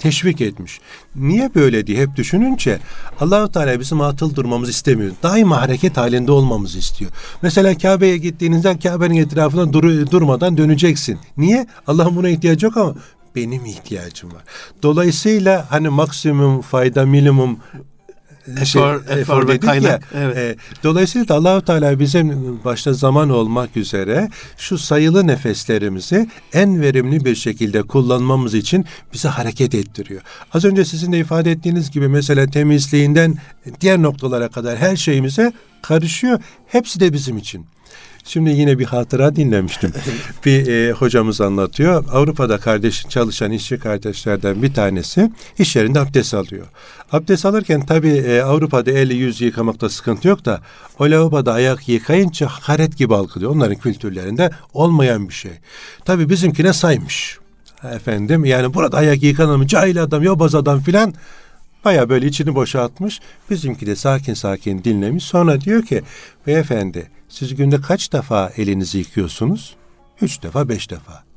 teşvik etmiş. Niye böyle diye hep düşününce Allahu Teala bizim atıl durmamızı istemiyor. Daima hareket halinde olmamızı istiyor. Mesela Kabe'ye gittiğinizde Kabe'nin etrafına dur- durmadan döneceksin. Niye? Allah'ın buna ihtiyacı yok ama benim ihtiyacım var. Dolayısıyla hani maksimum fayda minimum Efor- efor ve dedik kaynak, ya, evet. e, dolayısıyla da Allahu Teala bizim başta zaman olmak üzere şu sayılı nefeslerimizi en verimli bir şekilde kullanmamız için bizi hareket ettiriyor. Az önce sizin de ifade ettiğiniz gibi mesela temizliğinden diğer noktalara kadar her şeyimize karışıyor. Hepsi de bizim için. Şimdi yine bir hatıra dinlemiştim. bir e, hocamız anlatıyor. Avrupa'da kardeş çalışan işçi kardeşlerden bir tanesi iş yerinde abdest alıyor. Abdest alırken tabii e, Avrupa'da eli yüz yıkamakta sıkıntı yok da o lavaboda ayak yıkayınca hakaret gibi algılıyor. Onların kültürlerinde olmayan bir şey. Tabii bizimkine saymış. Efendim yani burada ayak yıkanan mı cahil adam yobaz adam filan Baya böyle içini boşaltmış. Bizimki de sakin sakin dinlemiş. Sonra diyor ki beyefendi siz günde kaç defa elinizi yıkıyorsunuz? Üç defa beş defa.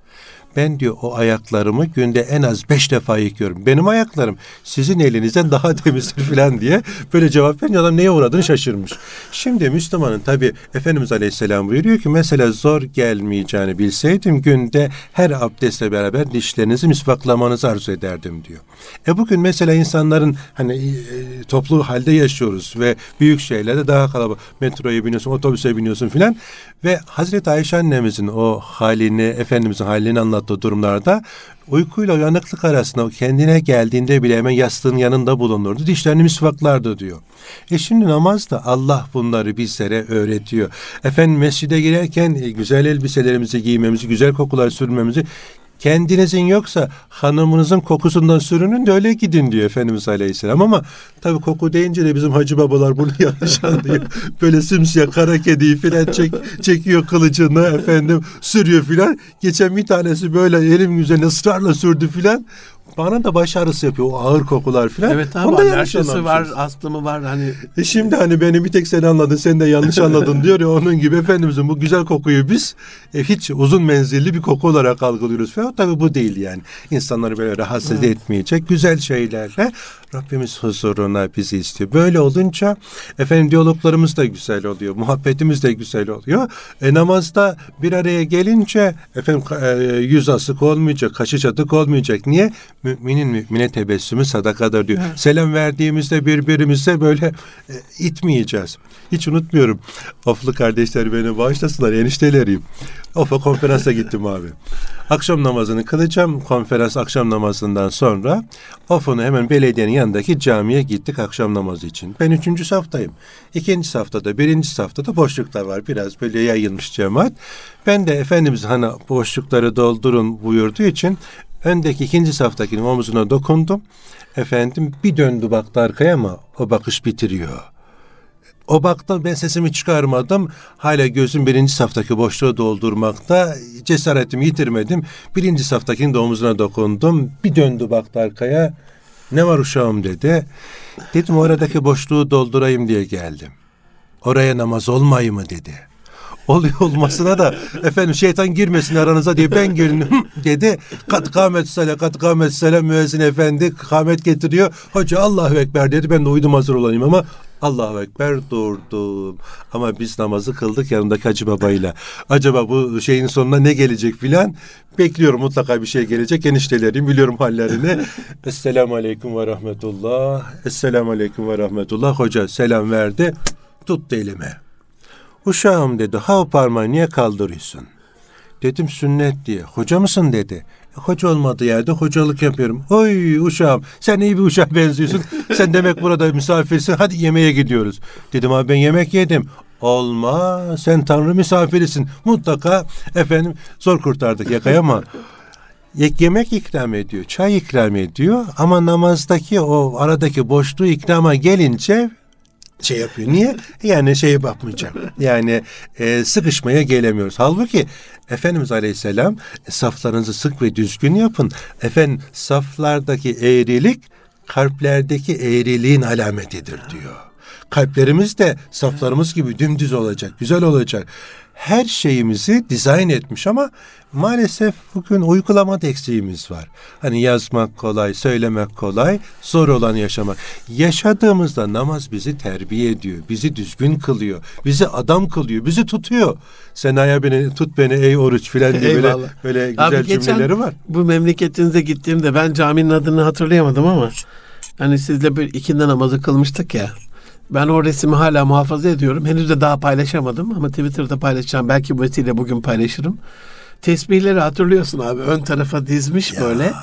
Ben diyor o ayaklarımı günde en az beş defa yıkıyorum. Benim ayaklarım sizin elinizden daha temizdir falan diye böyle cevap verince adam neye uğradığını şaşırmış. Şimdi Müslümanın tabi Efendimiz Aleyhisselam buyuruyor ki mesela zor gelmeyeceğini bilseydim günde her abdestle beraber dişlerinizi misvaklamanızı arzu ederdim diyor. E bugün mesela insanların hani e, toplu halde yaşıyoruz ve büyük şeylerde daha kalabalık. Metroya biniyorsun, otobüse biniyorsun filan ve Hazreti Ayşe annemizin o halini, Efendimizin halini anlattığı durumlarda uykuyla uyanıklık arasında kendine geldiğinde bile hemen yastığın yanında bulunurdu. Dişlerini misvaklardı diyor. E şimdi namazda Allah bunları bizlere öğretiyor. Efendim mescide girerken e, güzel elbiselerimizi giymemizi, güzel kokular sürmemizi Kendinizin yoksa hanımınızın kokusundan sürünün de öyle gidin diyor Efendimiz Aleyhisselam. Ama tabii koku deyince de bizim hacı babalar bunu yanlış anlıyor. Böyle simsiyah kara kediyi filan çek, çekiyor kılıcını efendim sürüyor filan. Geçen bir tanesi böyle elim üzerine ısrarla sürdü filan. Bana da baş ağrısı yapıyor o ağır kokular filan. Evet abi alerjisi var, astımı var hani E şimdi hani beni bir tek sen anladın, sen de yanlış anladın diyor ya onun gibi Efendimizin bu güzel kokuyu biz e, hiç uzun menzilli bir koku olarak algılıyoruz. Falan. Tabii bu değil yani. İnsanları böyle rahatsız etmeyecek güzel şeylerle Rabbimiz huzuruna bizi istiyor. Böyle olunca efendim diyaloglarımız da güzel oluyor. Muhabbetimiz de güzel oluyor. E, namazda bir araya gelince efendim e, yüz asık olmayacak, kaşı çatık olmayacak. Niye? Müminin mümine tebessümü sadakadır diyor. Evet. Selam verdiğimizde birbirimize böyle e, itmeyeceğiz. Hiç unutmuyorum. Oflu kardeşler beni bağışlasınlar. Enişteleriyim. Ofa konferansa gittim abi. Akşam namazını kılacağım. Konferans akşam namazından sonra Ofa'nın hemen belediyenin yanındaki camiye gittik akşam namazı için. Ben üçüncü saftayım. İkinci saftada, birinci saftada boşluklar var. Biraz böyle yayılmış cemaat. Ben de Efendimiz hani boşlukları doldurun buyurduğu için öndeki ikinci saftakinin omuzuna dokundum. Efendim bir döndü baktı arkaya ama o bakış bitiriyor. O baktım ben sesimi çıkarmadım. Hala gözüm birinci saftaki boşluğu doldurmakta. Cesaretimi yitirmedim. Birinci saftakinin de omuzuna dokundum. Bir döndü baktı arkaya. Ne var uşağım dedi. Dedim oradaki boşluğu doldurayım diye geldim. Oraya namaz olmayı mı dedi. Oluyor olmasına da efendim şeytan girmesin aranıza diye ben gelin dedi. Kat kamet sele kat kamet sele müezzin efendi kamet getiriyor. Hoca Allahu Ekber dedi. Ben de uydum hazır olayım ama Allahu Ekber durdum. Ama biz namazı kıldık yanımdaki Hacı Baba'yla. Acaba bu şeyin sonuna ne gelecek filan? Bekliyorum mutlaka bir şey gelecek. Eniştelerim biliyorum hallerini. Esselamu Aleyküm ve Rahmetullah. Esselamu Aleyküm ve Rahmetullah. Hoca selam verdi. Tuttu elime. Uşağım dedi. Ha parmağı niye kaldırıyorsun? Dedim sünnet diye. Hoca mısın dedi. Hoca olmadığı yerde hocalık yapıyorum. Oy uşağım sen iyi bir uşağa benziyorsun. sen demek burada misafirsin hadi yemeğe gidiyoruz. Dedim abi ben yemek yedim. Olma sen tanrı misafirisin. Mutlaka efendim zor kurtardık yakaya ama yemek ikram ediyor, çay ikram ediyor ama namazdaki o aradaki boşluğu ikrama gelince şey yapıyor. Niye? Yani şeye bakmayacağım. Yani e, sıkışmaya gelemiyoruz. Halbuki Efendimiz Aleyhisselam saflarınızı sık ve düzgün yapın. Efendim saflardaki eğrilik kalplerdeki eğriliğin alametidir diyor. Kalplerimiz de saflarımız gibi dümdüz olacak, güzel olacak her şeyimizi dizayn etmiş ama maalesef bugün uygulamada eksiğimiz var. Hani yazmak kolay, söylemek kolay, zor olan yaşamak. Yaşadığımızda namaz bizi terbiye ediyor, bizi düzgün kılıyor, bizi adam kılıyor, bizi tutuyor. Sen aya beni tut beni ey oruç filan diye böyle, böyle güzel Abi cümleleri var. Bu memleketinize gittiğimde ben caminin adını hatırlayamadım ama hani sizle bir ikindi namazı kılmıştık ya. Ben o resmi hala muhafaza ediyorum. Henüz de daha paylaşamadım ama Twitter'da paylaşacağım. Belki bu vesile bugün paylaşırım. Tesbihleri hatırlıyorsun abi. Ön tarafa dizmiş ya. böyle.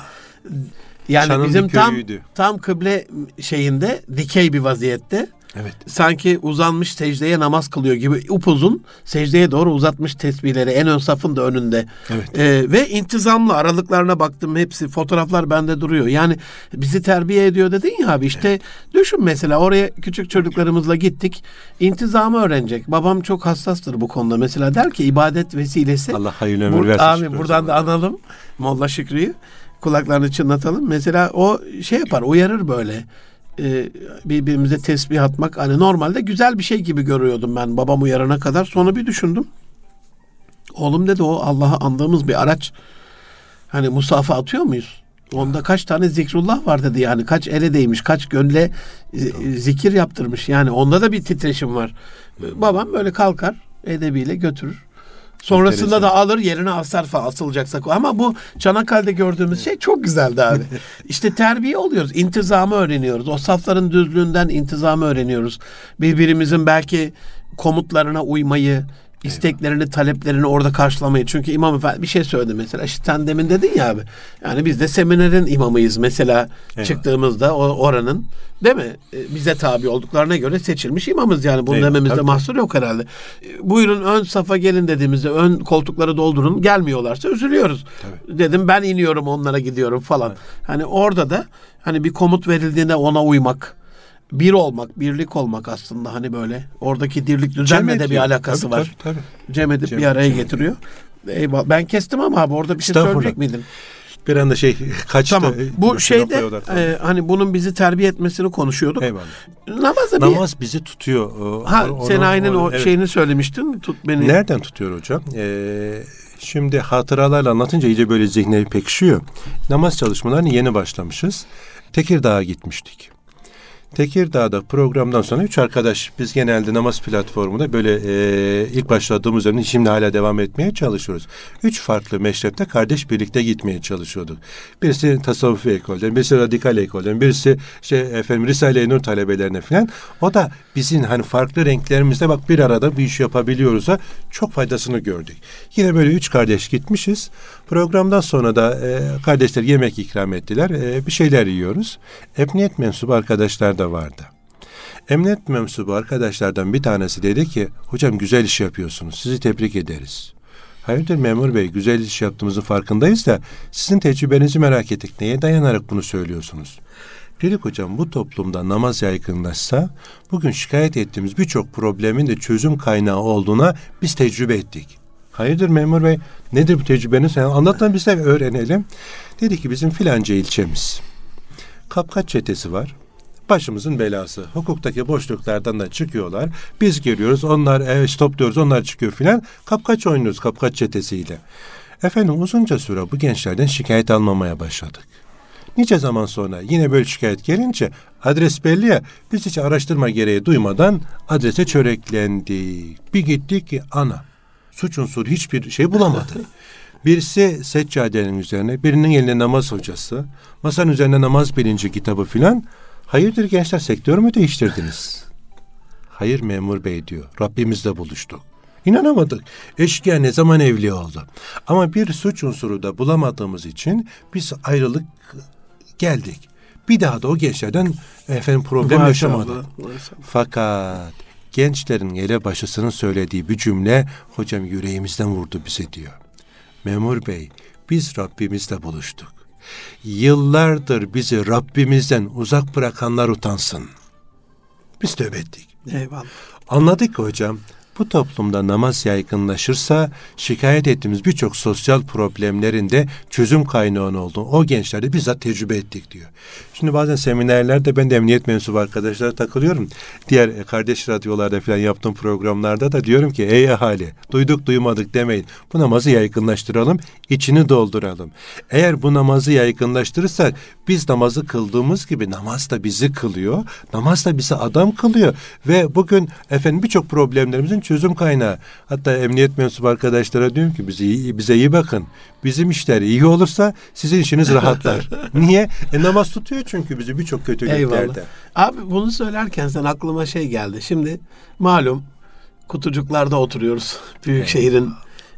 Yani Şanın bizim tam tam kıble şeyinde dikey bir vaziyette. Evet. Sanki uzanmış secdeye namaz kılıyor gibi upuzun secdeye doğru uzatmış tesbihleri en ön safın da önünde. Evet. Ee, ve intizamlı aralıklarına baktım hepsi fotoğraflar bende duruyor. Yani bizi terbiye ediyor dedin ya abi işte evet. düşün mesela oraya küçük çocuklarımızla gittik. İntizamı öğrenecek. Babam çok hassastır bu konuda. Mesela der ki ibadet vesilesi. Allah hayırlı ömür versin. Abi buradan da analım Molla Şükrü'yü kulaklarını çınlatalım. Mesela o şey yapar uyarır böyle e, birbirimize tesbih atmak hani normalde güzel bir şey gibi görüyordum ben babam uyarana kadar. Sonra bir düşündüm. Oğlum dedi o Allah'ı andığımız bir araç. Hani musafa atıyor muyuz? Onda kaç tane zikrullah var dedi yani kaç ele değmiş kaç gönle e, zikir yaptırmış yani onda da bir titreşim var. Babam böyle kalkar edebiyle götürür. Sonrasında da alır yerine asar falan asılacaksa. Ama bu Çanakkale'de gördüğümüz şey çok güzeldi abi. İşte terbiye oluyoruz. intizamı öğreniyoruz. O safların düzlüğünden intizamı öğreniyoruz. Birbirimizin belki komutlarına uymayı, isteklerini, taleplerini orada karşılamayı. Çünkü imam efendi bir şey söyledi mesela. İşte sen demin dedin ya abi. Yani biz de seminerin imamıyız mesela Eyvallah. çıktığımızda o oranın değil mi? E, bize tabi olduklarına göre seçilmiş imamız yani. Bunu Eyvallah. dememizde tabii. mahsur yok herhalde. E, buyurun ön safa gelin dediğimizde ön koltukları doldurun. Gelmiyorlarsa üzülüyoruz. Tabii. Dedim ben iniyorum onlara gidiyorum falan. Evet. Hani orada da hani bir komut verildiğinde ona uymak bir olmak, birlik olmak aslında hani böyle oradaki dirlik düzenle de bir alakası tabii, var. Tabii, tabii. Cem edip Cem, bir araya Cem getiriyor. Eyvallah. Ben kestim ama abi orada bir şey söyleyecek miydin? Bir anda şey kaçtı. Tamam. Bu şeyde e, hani bunun bizi terbiye etmesini konuşuyorduk. Eyvallah. Namaz bir... bizi tutuyor. Ha onu, sen aynen o evet. şeyini söylemiştin. Tut beni. Nereden tutuyor hocam? Ee, şimdi hatıralarla anlatınca iyice böyle zihne pekişiyor. Namaz çalışmalarını yeni başlamışız. Tekirdağ'a gitmiştik. Tekirdağ'da programdan sonra üç arkadaş biz genelde namaz platformunda böyle e, ilk başladığımız dönem şimdi hala devam etmeye çalışıyoruz. Üç farklı meşrepte kardeş birlikte gitmeye çalışıyorduk. Birisi tasavvufi ekolden, birisi radikal ekolden, birisi şey efendim Risale-i Nur talebelerine falan. O da bizim hani farklı renklerimizde bak bir arada bir iş yapabiliyoruz da çok faydasını gördük. Yine böyle üç kardeş gitmişiz. Programdan sonra da e, kardeşler yemek ikram ettiler. E, bir şeyler yiyoruz. Emniyet mensubu arkadaşlar da vardı. Emniyet mensubu arkadaşlardan bir tanesi dedi ki hocam güzel iş yapıyorsunuz. Sizi tebrik ederiz. Hayırdır memur bey güzel iş yaptığımızın farkındayız da sizin tecrübenizi merak ettik. Neye dayanarak bunu söylüyorsunuz? Dedik hocam bu toplumda namaz yaygınlaşsa bugün şikayet ettiğimiz birçok problemin de çözüm kaynağı olduğuna biz tecrübe ettik. Hayırdır memur bey nedir bu tecrübeniz? Yani anlatın biz de öğrenelim. Dedi ki bizim filanca ilçemiz. Kapkaç çetesi var başımızın belası. Hukuktaki boşluklardan da çıkıyorlar. Biz geliyoruz, onlar e, stop diyoruz, onlar çıkıyor filan. Kapkaç oynuyoruz kapkaç çetesiyle. Efendim uzunca süre bu gençlerden şikayet almamaya başladık. Nice zaman sonra yine böyle şikayet gelince adres belli ya biz hiç araştırma gereği duymadan adrese çöreklendik. Bir gittik ki ana suç unsuru hiçbir şey bulamadı. Birisi seccadenin üzerine, birinin elinde namaz hocası, masanın üzerine namaz bilinci kitabı filan. Hayırdır gençler sektör mü değiştirdiniz? Hayır memur bey diyor. Rabbimizle buluştuk. İnanamadık. Eşkıya ne zaman evli oldu? Ama bir suç unsuru da bulamadığımız için biz ayrılık geldik. Bir daha da o gençlerden efendim problem yaşamadık. Fakat gençlerin elebaşısının söylediği bir cümle hocam yüreğimizden vurdu bize diyor. Memur bey biz Rabbimizle buluştuk. Yıllardır bizi Rabbimizden uzak bırakanlar utansın. Biz tövbe ettik. Eyvallah. Anladık hocam bu toplumda namaz yaygınlaşırsa şikayet ettiğimiz birçok sosyal problemlerin de çözüm kaynağı olduğunu o gençlerde bizzat tecrübe ettik diyor. Şimdi bazen seminerlerde ben de emniyet mensubu arkadaşlara takılıyorum. Diğer kardeş radyolarda falan yaptığım programlarda da diyorum ki ey ahali duyduk duymadık demeyin. Bu namazı yaygınlaştıralım, içini dolduralım. Eğer bu namazı yaygınlaştırırsak biz namazı kıldığımız gibi namaz da bizi kılıyor. Namaz da bizi adam kılıyor. Ve bugün efendim birçok problemlerimizin çözüm kaynağı. Hatta emniyet mensubu arkadaşlara diyorum ki bize iyi, bize iyi bakın. Bizim işler iyi olursa sizin işiniz rahatlar. Niye? E namaz tutuyor çünkü bizi birçok kötülüklerde. Abi bunu söylerken sen aklıma şey geldi. Şimdi malum kutucuklarda oturuyoruz. Büyük şehrin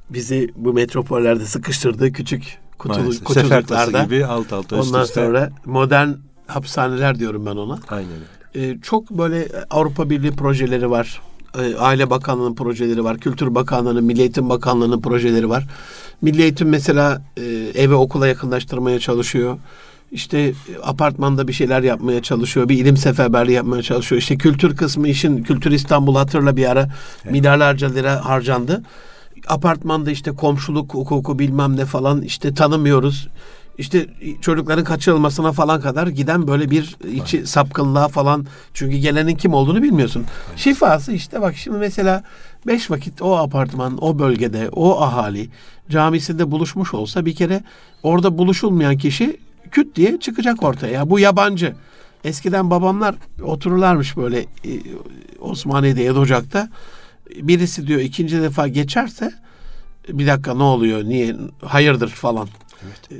bizi bu metropollerde sıkıştırdığı küçük kutulu, Maalesef. Kutucuklarda. gibi alt alta üst Ondan üste. sonra modern hapishaneler diyorum ben ona. Aynen öyle. Ee, çok böyle Avrupa Birliği projeleri var. Ee, Aile Bakanlığı'nın projeleri var. Kültür Bakanlığı'nın, Milli Eğitim Bakanlığı'nın projeleri var. Milli Eğitim mesela e, eve okula yakınlaştırmaya çalışıyor. İşte e, apartmanda bir şeyler yapmaya çalışıyor. Bir ilim seferberliği yapmaya çalışıyor. İşte kültür kısmı işin Kültür İstanbul hatırla bir ara milyarlarca lira harcandı. Apartmanda işte komşuluk hukuku bilmem ne falan işte tanımıyoruz. İşte çocukların kaçırılmasına falan kadar giden böyle bir içi sapkınlığa falan çünkü gelenin kim olduğunu bilmiyorsun. Şifası işte bak şimdi mesela beş vakit o apartman, o bölgede, o ahali camisinde buluşmuş olsa bir kere orada buluşulmayan kişi küt diye çıkacak ortaya. Ya bu yabancı. Eskiden babamlar otururlarmış böyle e, Osmaniye'de Yedi Ocak'ta. Birisi diyor ikinci defa geçerse bir dakika ne oluyor niye hayırdır falan.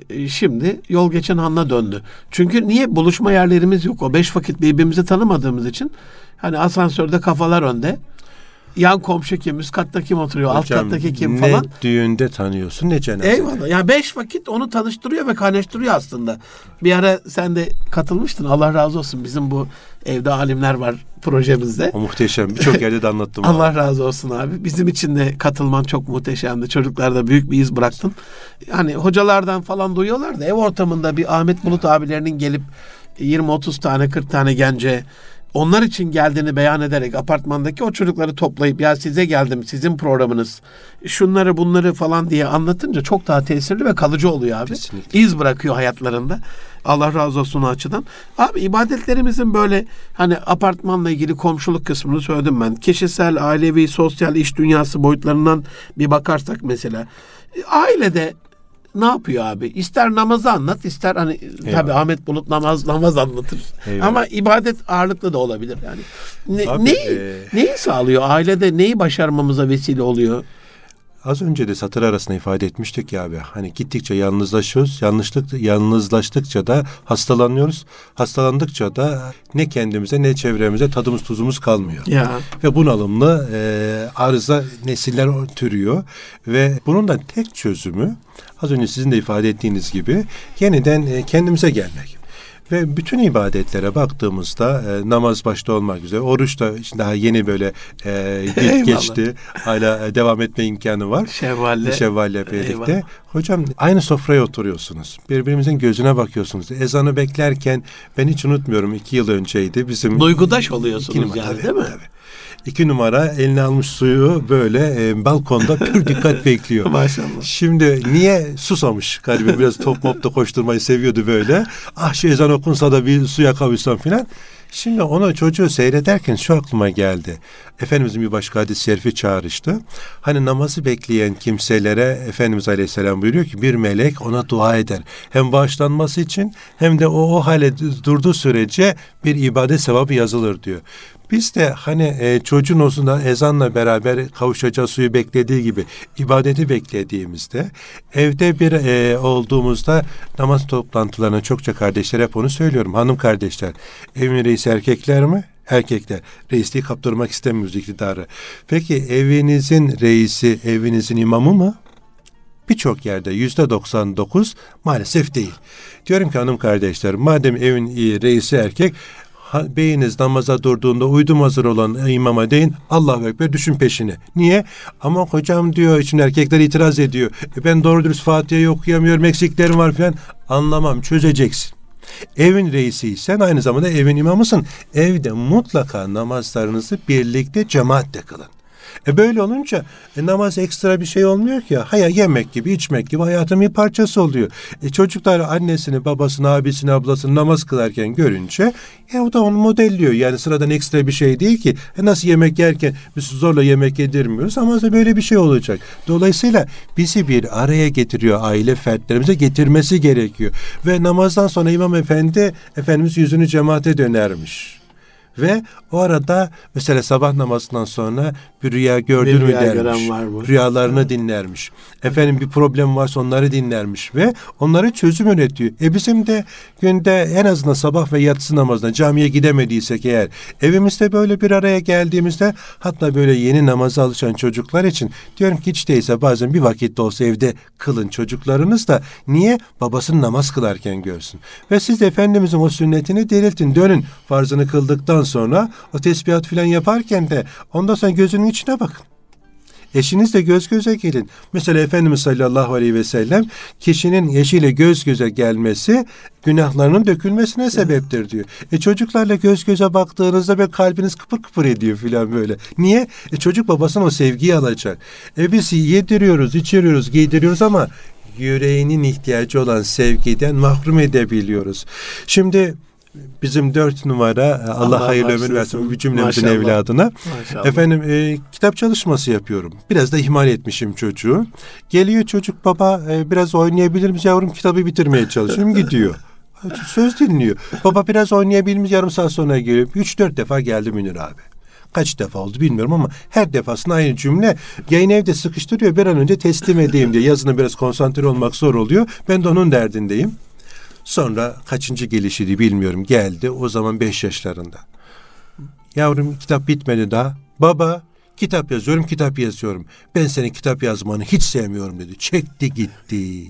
E, Şimdi yol geçen hanına döndü. Çünkü niye buluşma yerlerimiz yok? O beş vakit birbirimizi tanımadığımız için hani asansörde kafalar önde. Yan komşu kim, üst katta kim oturuyor, alt Hocam, kattaki kim ne falan. düğünde tanıyorsun ne cenazede. Eyvallah. Ya beş vakit onu tanıştırıyor ve kaynaştırıyor aslında. Bir ara sen de katılmıştın. Allah razı olsun. Bizim bu evde alimler var projemizde. O muhteşem. Birçok yerde de anlattım. Allah razı olsun abi. Bizim için de katılman çok muhteşemdi. Çocuklarda büyük bir iz bıraktın. Hani hocalardan falan duyuyorlar da ev ortamında bir Ahmet Bulut abilerinin gelip 20-30 tane 40 tane gence onlar için geldiğini beyan ederek apartmandaki o çocukları toplayıp ya size geldim sizin programınız şunları bunları falan diye anlatınca çok daha tesirli ve kalıcı oluyor abi. Kesinlikle. İz bırakıyor hayatlarında. Allah razı olsun o açıdan. Abi ibadetlerimizin böyle hani apartmanla ilgili komşuluk kısmını söyledim ben. Kişisel, ailevi, sosyal, iş dünyası boyutlarından bir bakarsak mesela. Ailede ne yapıyor abi? İster namazı anlat, ister hani tabi Ahmet Bulut namaz namaz anlatır. Eyvallah. Ama ibadet ağırlıklı da olabilir yani. Ne, Abi, neyi, e- neyi sağlıyor? Ailede neyi başarmamıza vesile oluyor? Az önce de satır arasında ifade etmiştik ya abi. Hani gittikçe yalnızlaşıyoruz. Yanlışlık, yalnızlaştıkça da hastalanıyoruz. Hastalandıkça da ne kendimize ne çevremize tadımız tuzumuz kalmıyor. Ya Ve bunalımlı e, arıza nesiller türüyor. Ve bunun da tek çözümü az önce sizin de ifade ettiğiniz gibi yeniden e, kendimize gelmek. Ve bütün ibadetlere baktığımızda e, namaz başta olmak üzere oruç da işte daha yeni böyle e, geçti. Hala e, devam etme imkanı var. Şevval'le. Şevval'le birlikte. Eyvallah. Hocam aynı sofraya oturuyorsunuz. Birbirimizin gözüne bakıyorsunuz. Ezanı beklerken ben hiç unutmuyorum iki yıl önceydi. Bizim Duygudaş oluyorsunuz yani tabii, değil mi? tabii. İki numara eline almış suyu böyle e, balkonda pür dikkat bekliyor. Maşallah. Şimdi niye susamış galiba biraz top mop da koşturmayı seviyordu böyle. Ah şu ezan okunsa da bir suya kavuşsam filan. Şimdi onu çocuğu seyrederken şu aklıma geldi. Efendimizin bir başka hadis-i şerifi çağrıştı. Hani namazı bekleyen kimselere Efendimiz Aleyhisselam buyuruyor ki bir melek ona dua eder. Hem bağışlanması için hem de o, o hale durduğu sürece bir ibadet sevabı yazılır diyor. Biz de hani e, çocuğun olsun da ezanla beraber kavuşacağı suyu beklediği gibi ibadeti beklediğimizde evde bir e, olduğumuzda namaz toplantılarına çokça kardeşler hep onu söylüyorum. Hanım kardeşler evin reisi erkekler mi? Erkekler. Reisliği kaptırmak istemiyoruz iktidarı. Peki evinizin reisi evinizin imamı mı? Birçok yerde yüzde 99 maalesef değil. Diyorum ki hanım kardeşler madem evin reisi erkek beyiniz namaza durduğunda uydum hazır olan imama deyin Allahu Ekber düşün peşine. Niye? Ama hocam diyor için erkekler itiraz ediyor. E ben doğru dürüst Fatiha'yı okuyamıyorum eksiklerim var falan. Anlamam çözeceksin. Evin reisiysen aynı zamanda evin imamısın. Evde mutlaka namazlarınızı birlikte cemaatle kılın. E böyle olunca e, namaz ekstra bir şey olmuyor ki. Haya yemek gibi, içmek gibi hayatın bir parçası oluyor. E, çocuklar annesini, babasını, abisini, ablasını namaz kılarken görünce e, o da onu modelliyor. Yani sıradan ekstra bir şey değil ki. E, nasıl yemek yerken biz zorla yemek yedirmiyoruz ama böyle bir şey olacak. Dolayısıyla bizi bir araya getiriyor aile fertlerimize getirmesi gerekiyor. Ve namazdan sonra İmam Efendi Efendimiz yüzünü cemaate dönermiş. Ve o arada mesela sabah namazından sonra bir rüya gördün Bir mü rüya dermiş. gören var mı? Rüyalarını dinlermiş. Efendim bir problem varsa onları dinlermiş ve onları çözüm üretiyor. E bizim de günde en azından sabah ve yatsı namazına camiye gidemediysek eğer evimizde böyle bir araya geldiğimizde hatta böyle yeni namaza alışan çocuklar için diyorum ki hiç değilse bazen bir vakit de olsa evde kılın çocuklarınız da niye babasını namaz kılarken görsün. Ve siz de Efendimizin o sünnetini diriltin dönün farzını kıldıktan sonra o tesbihat filan yaparken de ondan sonra gözünün içine bakın. Eşinizle göz göze gelin. Mesela Efendimiz sallallahu aleyhi ve sellem kişinin eşiyle göz göze gelmesi günahlarının dökülmesine sebeptir diyor. E çocuklarla göz göze baktığınızda böyle kalbiniz kıpır kıpır ediyor filan böyle. Niye? E çocuk babasına o sevgiyi alacak. E biz yediriyoruz, içiriyoruz, giydiriyoruz ama yüreğinin ihtiyacı olan sevgiden mahrum edebiliyoruz. Şimdi bizim dört numara Allah, Allah hayırlı ömür versin bu cümlemizin Maşallah. evladına. Maşallah. Efendim e, kitap çalışması yapıyorum. Biraz da ihmal etmişim çocuğu. Geliyor çocuk baba e, biraz oynayabilir miyiz yavrum kitabı bitirmeye çalışıyorum gidiyor. Söz dinliyor. Baba biraz oynayabilir miyiz yarım saat sonra geliyor. Üç dört defa geldi Münir abi. Kaç defa oldu bilmiyorum ama her defasında aynı cümle yayın evde sıkıştırıyor bir an önce teslim edeyim diye yazına biraz konsantre olmak zor oluyor. Ben de onun derdindeyim. Sonra kaçıncı gelişiydi bilmiyorum geldi o zaman beş yaşlarında. Yavrum kitap bitmedi daha. Baba kitap yazıyorum kitap yazıyorum. Ben senin kitap yazmanı hiç sevmiyorum dedi. Çekti gitti.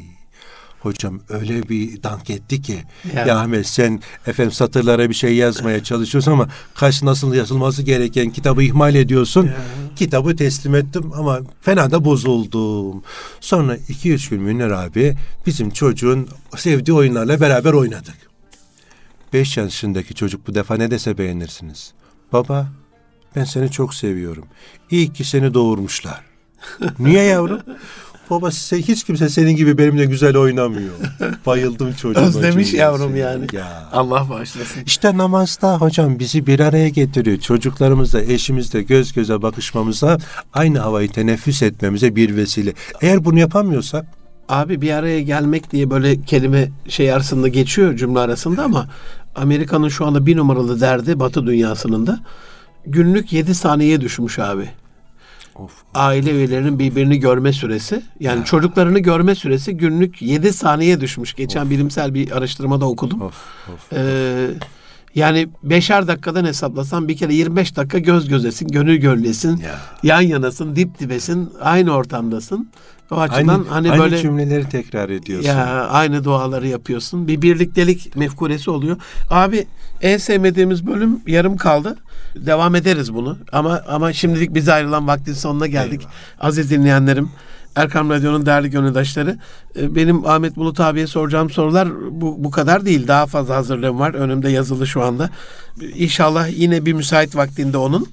Hocam öyle bir dank etti ki. Ya. Ya, Ahmet sen efendim satırlara bir şey yazmaya çalışıyorsun ama kaç nasıl yazılması gereken kitabı ihmal ediyorsun. Ya. Kitabı teslim ettim ama fena da bozuldum. Sonra iki üç gün Münir abi bizim çocuğun sevdiği oyunlarla beraber oynadık. Beş yaşındaki çocuk bu defa ne dese beğenirsiniz. Baba ben seni çok seviyorum. İyi ki seni doğurmuşlar. Niye yavrum? Baba size, hiç kimse senin gibi benimle güzel oynamıyor. Bayıldım çocuğun o Özlemiş yavrum yani. Ya. Allah bağışlasın. İşte namazda hocam bizi bir araya getiriyor. Çocuklarımızla, eşimizle göz göze bakışmamıza, aynı havayı teneffüs etmemize bir vesile. Eğer bunu yapamıyorsak Abi bir araya gelmek diye böyle kelime şey arasında geçiyor cümle arasında ama Amerika'nın şu anda bir numaralı derdi Batı dünyasının da günlük 7 saniyeye düşmüş abi. Of. Aile üyelerinin birbirini görme süresi yani çocuklarını görme süresi günlük 7 saniye düşmüş. Geçen bilimsel bir araştırmada okudum. Of. Of. Ee, yani beşer dakikadan hesaplasan bir kere 25 dakika göz gözesin, gönül gönlesin, Ya. yan yanasın, dip dibesin, aynı ortamdasın. O açıdan Aynı, hani aynı böyle cümleleri tekrar ediyorsun. ya aynı duaları yapıyorsun. Bir birliktelik mefkuresi oluyor. Abi en sevmediğimiz bölüm yarım kaldı. Devam ederiz bunu. Ama ama şimdilik bize ayrılan vaktin sonuna geldik. Aziz dinleyenlerim, Erkam Radyo'nun değerli gönüldaşları. e, Benim Ahmet Bulut abiye soracağım sorular bu, bu kadar değil. Daha fazla hazırlığım var. Önümde yazılı şu anda. İnşallah yine bir müsait vaktinde onun.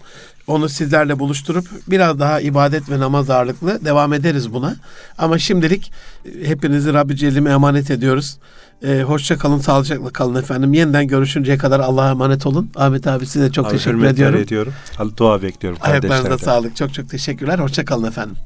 Onu sizlerle buluşturup biraz daha ibadet ve namaz ağırlıklı devam ederiz buna. Ama şimdilik e, hepinizi Rabbi Celle'ime emanet ediyoruz. Ee, hoşça kalın, sağlıcakla kalın efendim. Yeniden görüşünceye kadar Allah'a emanet olun. Ahmet abi size çok Abi teşekkür ediyorum. ediyorum. Dua bekliyorum Ayaklarınıza sağlık. Çok çok teşekkürler. Hoşça kalın efendim.